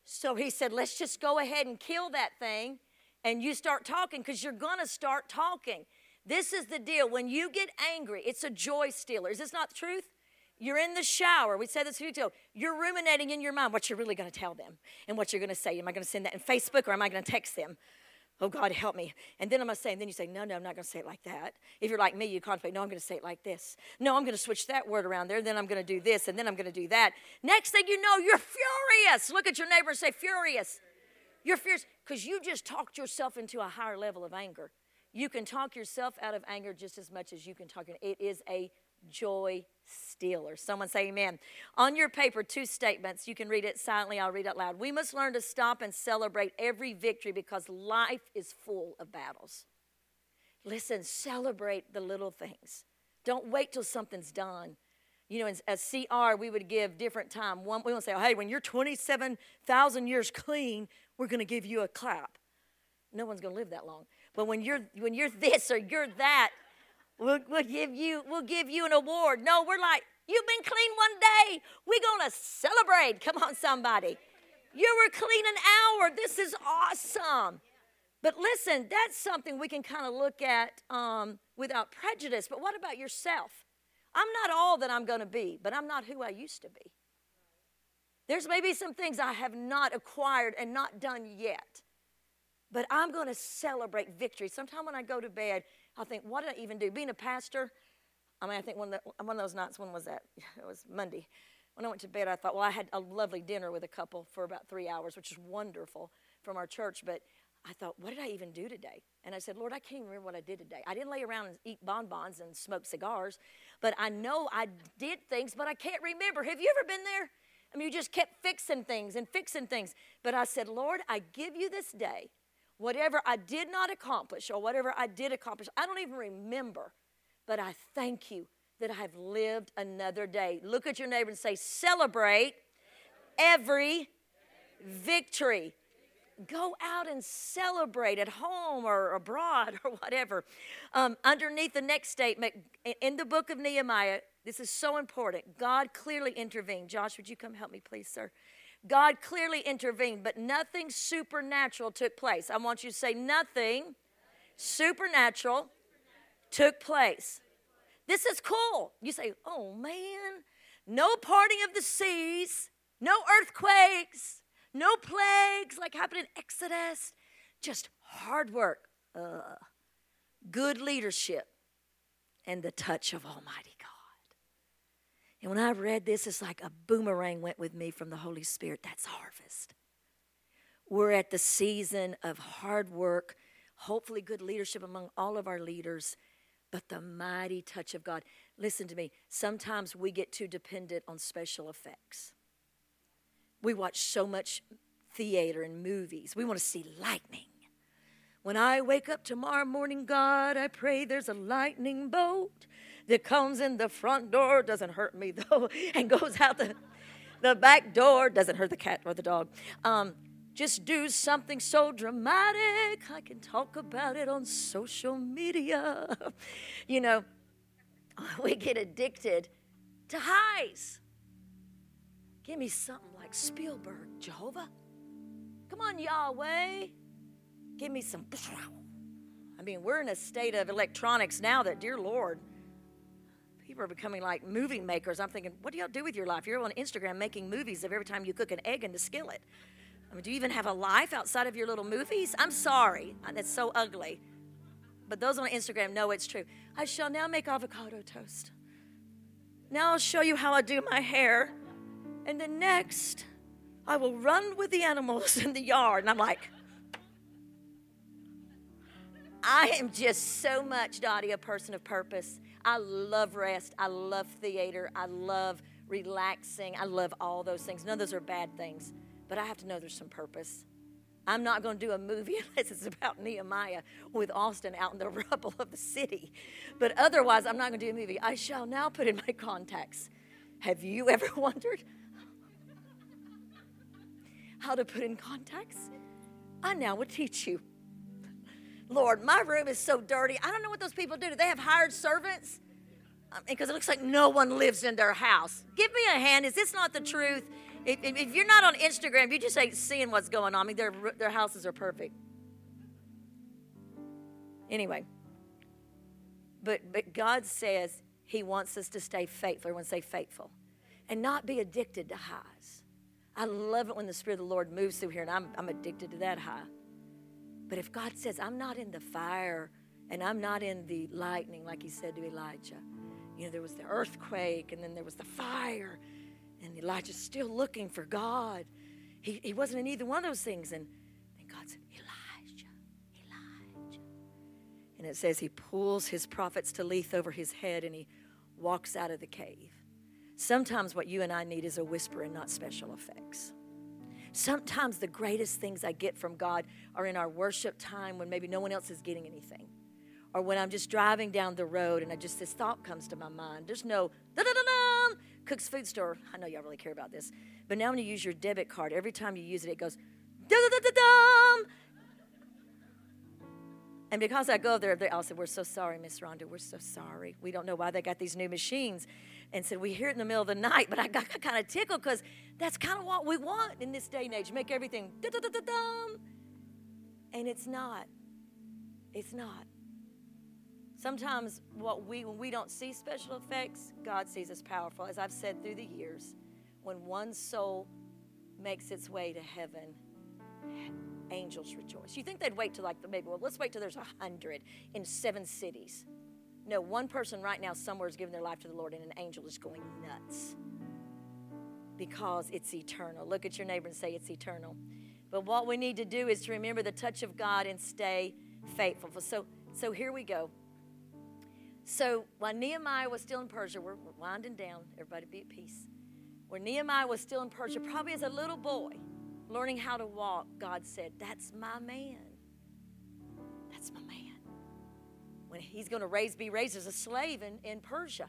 So he said, Let's just go ahead and kill that thing and you start talking because you're going to start talking. This is the deal. When you get angry, it's a joy stealer. Is this not the truth? You're in the shower. We said this a few ago. You're ruminating in your mind what you're really going to tell them and what you're going to say. Am I going to send that in Facebook or am I going to text them? Oh, God, help me. And then I'm going to say, and then you say, no, no, I'm not going to say it like that. If you're like me, you contemplate, no, I'm going to say it like this. No, I'm going to switch that word around there. Then I'm going to do this, and then I'm going to do that. Next thing you know, you're furious. Look at your neighbor and say, furious. You're fierce because you just talked yourself into a higher level of anger. You can talk yourself out of anger just as much as you can talk. It is a joy stealers. Someone say amen. On your paper, two statements. You can read it silently, I'll read it out loud. We must learn to stop and celebrate every victory because life is full of battles. Listen, celebrate the little things. Don't wait till something's done. You know, as CR, we would give different time. One, we would say, oh, hey, when you're 27,000 years clean, we're going to give you a clap. No one's going to live that long. But when you're, when you're this or you're that, we'll, we'll, give you, we'll give you an award. No, we're like, you've been clean one day. We're going to celebrate. Come on, somebody. You were clean an hour. This is awesome. But listen, that's something we can kind of look at um, without prejudice. But what about yourself? I'm not all that I'm going to be, but I'm not who I used to be. There's maybe some things I have not acquired and not done yet, but I'm going to celebrate victory. Sometime when I go to bed, I'll think, what did I even do? Being a pastor, I mean, I think one of, the, one of those nights, when was that? (laughs) It was Monday. When I went to bed, I thought, well, I had a lovely dinner with a couple for about three hours, which is wonderful from our church, but I thought, what did I even do today? And I said, Lord, I can't remember what I did today. I didn't lay around and eat bonbons and smoke cigars, but I know I did things, but I can't remember. Have you ever been there? Mean, you just kept fixing things and fixing things. But I said, Lord, I give you this day. Whatever I did not accomplish or whatever I did accomplish, I don't even remember, but I thank you that I have lived another day. Look at your neighbor and say, celebrate every victory go out and celebrate at home or abroad (laughs) or whatever. Um, underneath the next statement, in the book of Nehemiah, this is so important. God clearly intervened. Josh, would you come help me, please, sir? God clearly intervened, but nothing supernatural took place. I want you to say, nothing supernatural took place. This is cool. You say, oh man, no parting of the seas, no earthquakes, no plagues like happened in Exodus, just hard work, uh, good leadership, and the touch of Almighty. And when I read this, it's like a boomerang went with me from the Holy Spirit. That's harvest. We're at the season of hard work, hopefully, good leadership among all of our leaders, but the mighty touch of God. Listen to me. Sometimes we get too dependent on special effects. We watch so much theater and movies. We want to see lightning. When I wake up tomorrow morning, God, I pray there's a lightning bolt that comes in the front door, doesn't hurt me (laughs) though, and goes out the, the back door, doesn't hurt the cat or the dog. Um, just do something so dramatic, I can talk about it on social media. (laughs) you know, (laughs) we get addicted to highs. Give me something like Spielberg, Jehovah. Come on, Yahweh. Give me some. I mean, we're in a state of electronics now that, dear Lord, people are becoming like movie makers. I'm thinking, what do y'all do with your life? You're on Instagram making movies of every time you cook an egg in the skillet. I mean, do you even have a life outside of your little movies? I'm sorry. That's so ugly. But those on Instagram know it's true. I shall now make avocado toast. Now I'll show you how I do my hair. And then next, I will run with the animals (laughs) in the yard. And I'm like, I am just so much, Dottie, a person of purpose. I love rest. I love theater. I love relaxing. I love all those things. None of those are bad things, but I have to know there's some purpose. I'm not going to do a movie (laughs) unless it's about Nehemiah with Austin out in the (laughs) rubble of the city. But otherwise, I'm not going to do a movie. I shall now put in my (laughs) contacts. Have you ever wondered how to put in contacts? I now will teach you. Lord, my room is so dirty. I don't know what those people do. Do they have hired servants? Um, because it looks like no one lives in their house. Give me a hand. Is this not the truth? If, if you're not on Instagram, you just ain't seeing what's going on. I mean, their, their houses are perfect. Anyway, but, but God says He wants us to stay faithful. Everyone say faithful. And not be addicted to highs. I love it when the Spirit of the Lord moves through here, and I'm, I'm addicted to that high. But if God says, I'm not in the fire and I'm not in the lightning, like he said to Elijah, you know, there was the earthquake and then there was the fire, and Elijah's still looking for God. He, he wasn't in either one of those things. And then God said, Elijah, Elijah. And it says he pulls his prophet's talith over his head and he walks out of the cave. Sometimes what you and I need is a whisper and not special effects. Sometimes the greatest things I get from God are in our worship time when maybe no one else is getting anything. Or when I'm just driving down the road and I just this thought comes to my mind. There's no da da da da Cook's Food Store. I know y'all really care about this. But now when you use your debit card, every time you use it, it goes da da da da da. And because I go there, they all said, We're so sorry, Miss Rhonda. We're so sorry. We don't know why they got these new machines and said, We hear it in the middle of the night, but I got kind of tickled because that's kind of what we want in this day and age make everything dum. And it's not. It's not. Sometimes what we when we don't see special effects, God sees as powerful. As I've said through the years, when one soul makes its way to heaven, angels rejoice. You think they'd wait till like the maybe well, let's wait till there's a hundred in seven cities. No, one person right now somewhere is giving their life to the Lord, and an angel is going nuts because it's eternal. Look at your neighbor and say, It's eternal. But what we need to do is to remember the touch of God and stay faithful. So, so here we go. So while Nehemiah was still in Persia, we're, we're winding down, everybody be at peace. When Nehemiah was still in Persia, probably as a little boy, learning how to walk, God said, That's my man. That's my man when he's going to raise, be raised as a slave in, in Persia.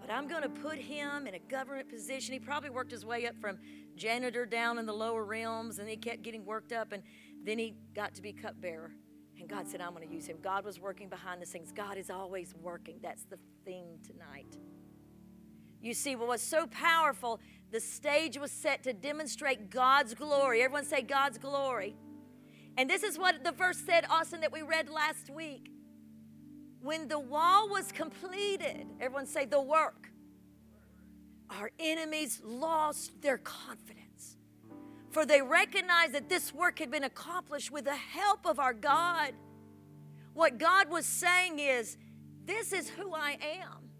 But I'm going to put him in a government position. He probably worked his way up from janitor down in the lower realms, and he kept getting worked up, and then he got to be cupbearer. And God said, I'm going to use him. God was working behind the scenes. God is always working. That's the theme tonight. You see, what was so powerful, the stage was set to demonstrate God's glory. Everyone say God's glory. And this is what the verse said, Austin, that we read last week. When the wall was completed, everyone say the work, our enemies lost their confidence. For they recognized that this work had been accomplished with the help of our God. What God was saying is, This is who I am.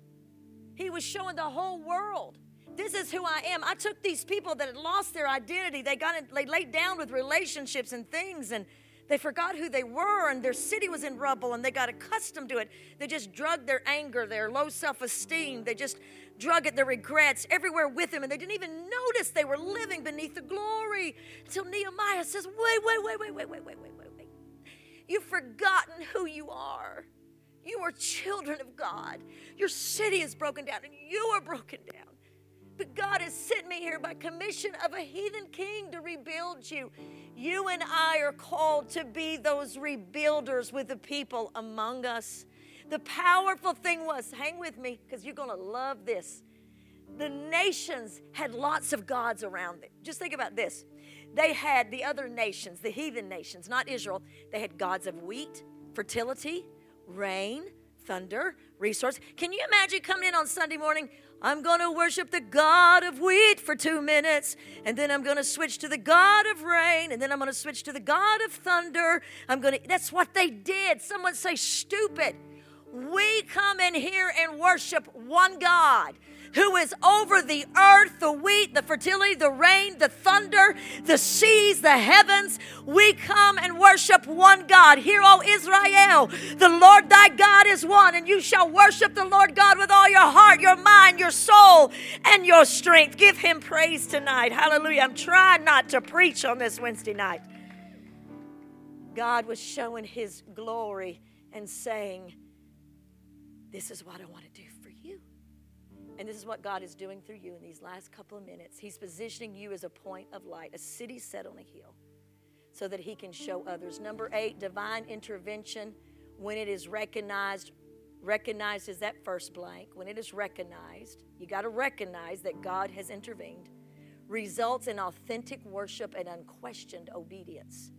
He was showing the whole world this is who I am. I took these people that had lost their identity. They got it, they laid down with relationships and things and they forgot who they were, and their city was in rubble, and they got accustomed to it. They just drugged their anger, their low self esteem. They just drug it, their regrets everywhere with them, and they didn't even notice they were living beneath the glory until Nehemiah says, Wait, wait, wait, wait, wait, wait, wait, wait, wait, wait. You've forgotten who you are. You are children of God. Your city is broken down, and you are broken down. But God has sent me here by commission of a heathen king to rebuild you. You and I are called to be those rebuilders with the people among us. The powerful thing was, hang with me because you're going to love this. The nations had lots of gods around them. Just think about this. They had the other nations, the heathen nations, not Israel, they had gods of wheat, fertility, rain, thunder, resource. Can you imagine coming in on Sunday morning? I'm going to worship the God of wheat for two minutes, and then I'm going to switch to the God of rain, and then I'm going to switch to the God of thunder. I'm going to, that's what they did. Someone say, stupid. We come in here and worship one God who is over the earth, the wheat, the fertility, the rain, the thunder, the seas, the heavens. We come and worship one God. Hear, O Israel, the Lord thy God is one, and you shall worship the Lord God with all your heart, your mind, your soul, and your strength. Give him praise tonight. Hallelujah. I'm trying not to preach on this Wednesday night. God was showing his glory and saying, This is what I want to do and this is what God is doing through you in these last couple of minutes. He's positioning you as a point of light, a city set on a hill, so that He can show others. Number eight, divine intervention when it is recognized. Recognized is that first blank. When it is recognized, you got to recognize that God has intervened, results in authentic worship and unquestioned obedience.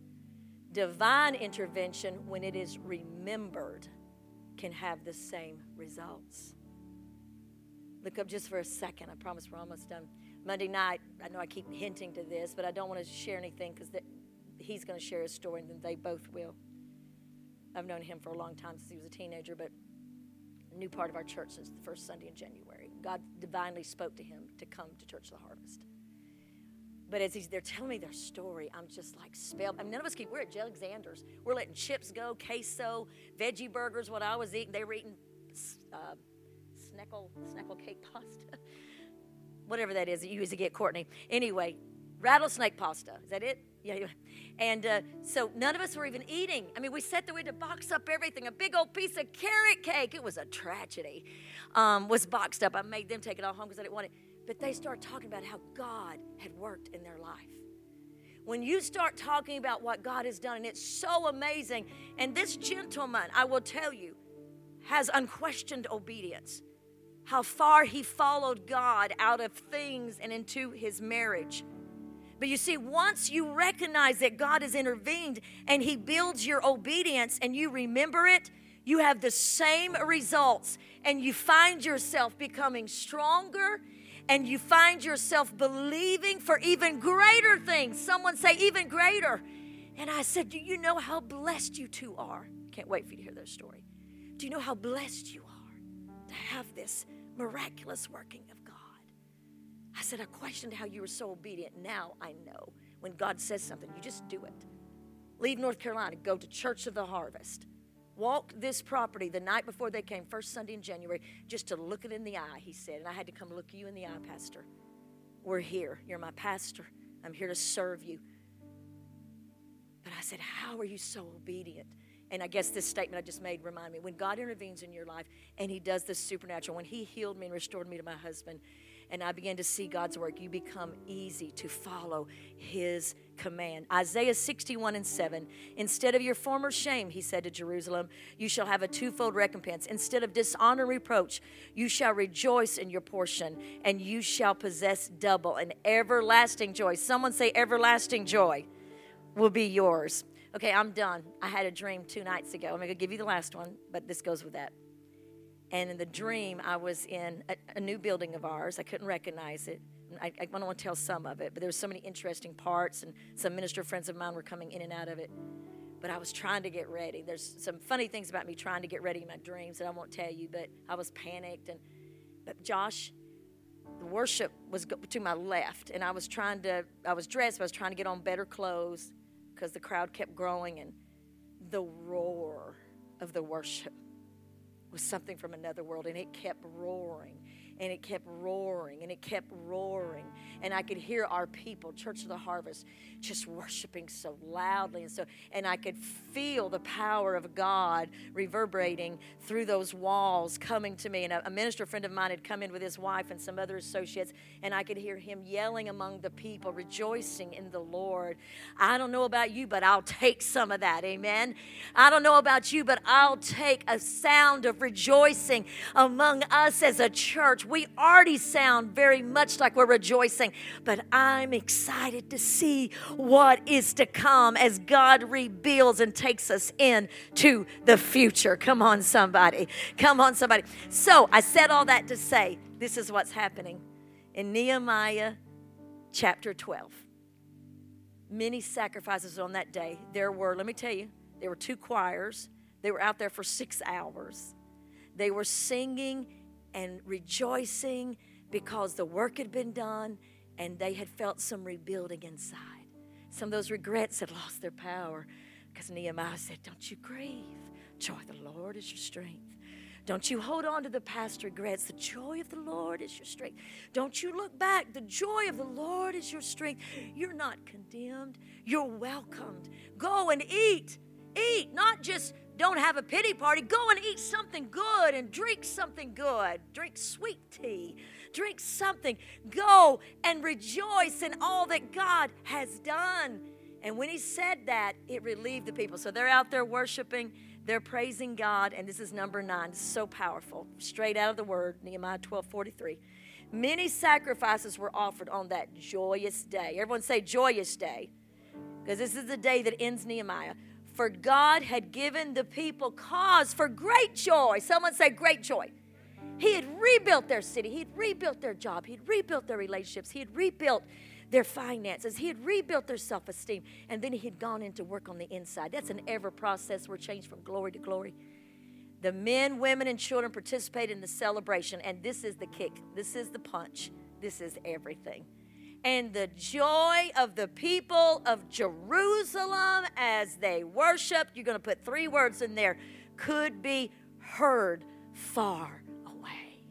Divine intervention, when it is remembered, can have the same results. Look up just for a second. I promise we're almost done. Monday night, I know I keep hinting to this, but I don't want to share anything because he's going to share his story and then they both will. I've known him for a long time since he was a teenager, but a new part of our church since the first Sunday in January. God divinely spoke to him to come to Church of the Harvest. But as he's, they're telling me their story, I'm just like spelled. I mean, none of us keep. We're at Alexander's. We're letting chips go, queso, veggie burgers. What I was eating, they were eating uh, snackle, snackle cake pasta. (laughs) Whatever that is that you usually get, Courtney. Anyway, rattlesnake pasta. Is that it? Yeah. And uh, so none of us were even eating. I mean, we sat there, we had to box up everything. A big old piece of carrot cake. It was a tragedy. Um, was boxed up. I made them take it all home because I didn't want it. But they started talking about how God had worked in their life. When you start talking about what God has done, and it's so amazing. And this gentleman, I will tell you, has unquestioned obedience. How far he followed God out of things and into his marriage. But you see, once you recognize that God has intervened and He builds your obedience and you remember it, you have the same results and you find yourself becoming stronger and you find yourself believing for even greater things. Someone say, even greater. And I said, Do you know how blessed you two are? Can't wait for you to hear their story. Do you know how blessed you are to have this miraculous working of God? I said, I questioned how you were so obedient. Now I know when God says something, you just do it. Leave North Carolina, go to Church of the Harvest Walk this property the night before they came, first Sunday in January, just to look it in the eye, he said. And I had to come look you in the eye, Pastor. We're here. You're my pastor. I'm here to serve you. But I said, How are you so obedient? And I guess this statement I just made remind me when God intervenes in your life and He does this supernatural, when He healed me and restored me to my husband, and I began to see God's work, you become easy to follow His command. Isaiah 61 and 7. Instead of your former shame, he said to Jerusalem, you shall have a twofold recompense. Instead of dishonor and reproach, you shall rejoice in your portion, and you shall possess double and everlasting joy. Someone say, everlasting joy will be yours. Okay, I'm done. I had a dream two nights ago. I'm going to give you the last one, but this goes with that. And in the dream, I was in a, a new building of ours. I couldn't recognize it. I, I don't want to tell some of it, but there were so many interesting parts, and some minister friends of mine were coming in and out of it. But I was trying to get ready. There's some funny things about me trying to get ready in my dreams that I won't tell you, but I was panicked. And but Josh, the worship was to my left, and I was trying to. I was dressed, I was trying to get on better clothes because the crowd kept growing, and the roar of the worship was something from another world, and it kept roaring and it kept roaring and it kept roaring. And I could hear our people, Church of the Harvest, just worshiping so loudly and so and I could feel the power of God reverberating through those walls coming to me. And a, a minister friend of mine had come in with his wife and some other associates, and I could hear him yelling among the people, rejoicing in the Lord. I don't know about you, but I'll take some of that. Amen. I don't know about you, but I'll take a sound of rejoicing among us as a church we already sound very much like we're rejoicing, but I'm excited to see what is to come as God rebuilds and takes us into the future. Come on, somebody. Come on, somebody. So I said all that to say this is what's happening in Nehemiah chapter 12. Many sacrifices on that day. There were, let me tell you, there were two choirs. They were out there for six hours. They were singing and rejoicing because the work had been done and they had felt some rebuilding inside. Some of those regrets had lost their power because Nehemiah said, Don't you grieve. Joy of the Lord is your strength. Don't you hold on to the past regrets. The joy of the Lord is your strength. Don't you look back. The joy of the Lord is your strength. You're not condemned, you're welcomed. Go and eat. Eat, not just don't have a pity party. Go and eat something good and drink something good. Drink sweet tea. Drink something. Go and rejoice in all that God has done. And when he said that, it relieved the people. So they're out there worshiping, they're praising God, and this is number nine. So powerful. Straight out of the word, Nehemiah 12 43. Many sacrifices were offered on that joyous day. Everyone say joyous day. Because this is the day that ends Nehemiah for God had given the people cause for great joy. Someone say, great joy. He had rebuilt their city, He had rebuilt their job, He had rebuilt their relationships, He had rebuilt their finances, He had rebuilt their self esteem, and then He had gone into work on the inside. That's an ever process. We're changed from glory to glory. The men, women, and children participated in the celebration, and this is the kick, this is the punch, this is everything and the joy of the people of Jerusalem as they worshiped. You're going to put three words in there could be heard far away.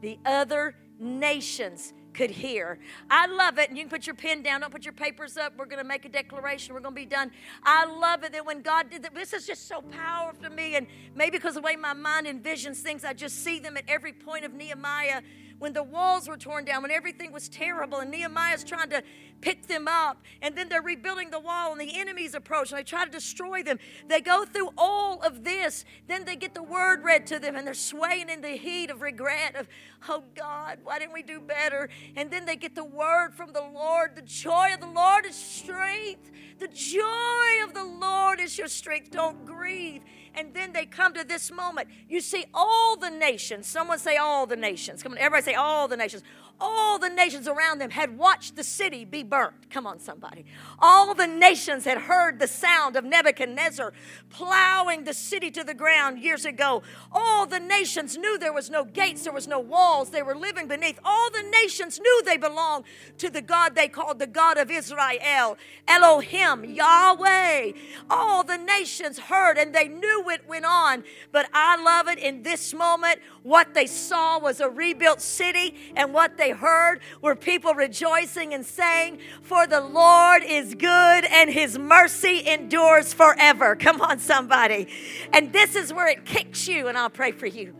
the other nations could hear. I love it. And you can put your pen down. Don't put your papers up. We're going to make a declaration. We're going to be done. I love it that when God did that, this is just so powerful to me. And maybe because of the way my mind envisions things, I just see them at every point of Nehemiah when the walls were torn down, when everything was terrible, and Nehemiah's trying to pick them up, and then they're rebuilding the wall, and the enemies approach, and they try to destroy them. They go through all of this. Then they get the word read to them, and they're swaying in the heat of regret of, oh God, why didn't we do better? And then they get the word from the Lord. The joy of the Lord is strength. The joy of the Lord is your strength. Don't grieve and then they come to this moment. You see, all the nations, someone say all the nations. Come on, everybody say all the nations all the nations around them had watched the city be burnt. Come on, somebody. All the nations had heard the sound of Nebuchadnezzar plowing the city to the ground years ago. All the nations knew there was no gates, there was no walls, they were living beneath. All the nations knew they belonged to the God they called the God of Israel, Elohim, Yahweh. All the nations heard and they knew it went on. But I love it in this moment. What they saw was a rebuilt city, and what they heard were people rejoicing and saying, For the Lord is good and his mercy endures forever. Come on, somebody. And this is where it kicks you, and I'll pray for you.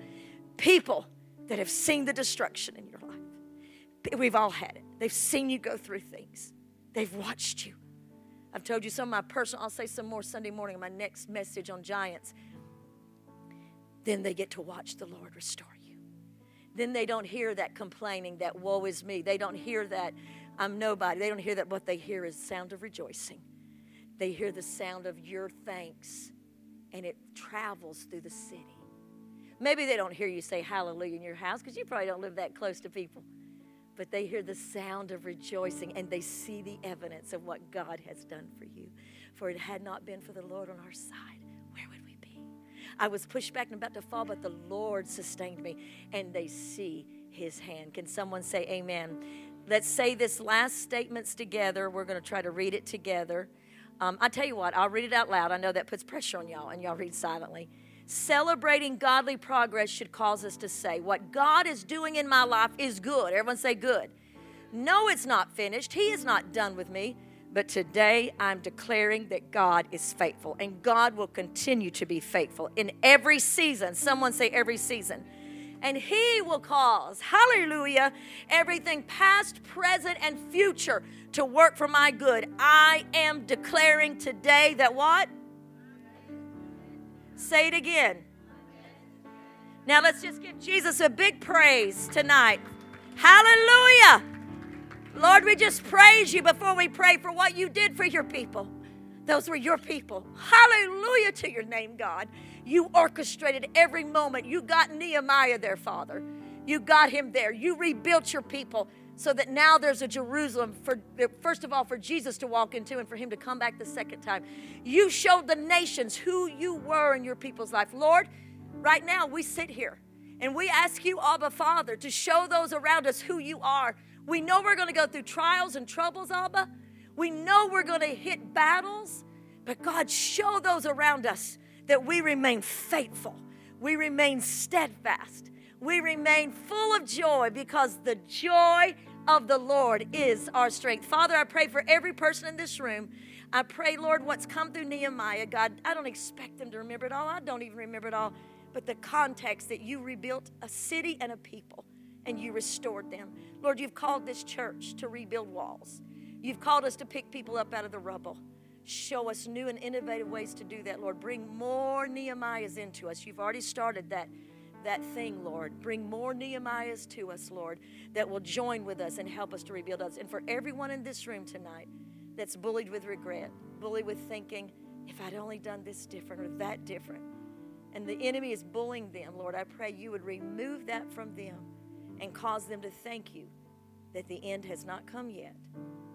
People that have seen the destruction in your life. We've all had it. They've seen you go through things, they've watched you. I've told you some of my personal, I'll say some more Sunday morning in my next message on giants. Then they get to watch the Lord restore then they don't hear that complaining, that woe is me. They don't hear that I'm nobody. They don't hear that. What they hear is the sound of rejoicing. They hear the sound of your thanks, and it travels through the city. Maybe they don't hear you say hallelujah in your house because you probably don't live that close to people. But they hear the sound of rejoicing and they see the evidence of what God has done for you. For it had not been for the Lord on our side, I was pushed back and about to fall, but the Lord sustained me, and they see his hand. Can someone say amen? Let's say this last statements together. We're going to try to read it together. Um, I tell you what, I'll read it out loud. I know that puts pressure on y'all, and y'all read silently. Celebrating godly progress should cause us to say, What God is doing in my life is good. Everyone say, Good. No, it's not finished. He is not done with me. But today I'm declaring that God is faithful and God will continue to be faithful in every season. Someone say every season. And He will cause, hallelujah, everything past, present, and future to work for my good. I am declaring today that what? Say it again. Now let's just give Jesus a big praise tonight. Hallelujah. Lord, we just praise you before we pray for what you did for your people. Those were your people. Hallelujah to your name, God. You orchestrated every moment. You got Nehemiah there, Father. You got him there. You rebuilt your people so that now there's a Jerusalem for first of all for Jesus to walk into and for him to come back the second time. You showed the nations who you were in your people's life. Lord, right now we sit here and we ask you, Abba Father, to show those around us who you are we know we're going to go through trials and troubles, Abba. We know we're going to hit battles, but God, show those around us that we remain faithful. We remain steadfast. We remain full of joy because the joy of the Lord is our strength. Father, I pray for every person in this room. I pray, Lord, what's come through Nehemiah, God, I don't expect them to remember it all. I don't even remember it all. But the context that you rebuilt a city and a people and you restored them. Lord, you've called this church to rebuild walls. You've called us to pick people up out of the rubble. Show us new and innovative ways to do that, Lord. Bring more Nehemiahs into us. You've already started that, that thing, Lord. Bring more Nehemiahs to us, Lord, that will join with us and help us to rebuild us. And for everyone in this room tonight that's bullied with regret, bullied with thinking, if I'd only done this different or that different, and the enemy is bullying them, Lord, I pray you would remove that from them and cause them to thank you that the end has not come yet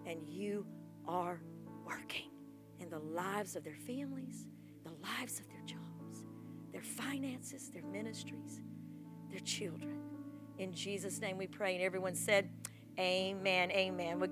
and you are working in the lives of their families, the lives of their jobs, their finances, their ministries, their children. In Jesus' name we pray. And everyone said, Amen. Amen. We'll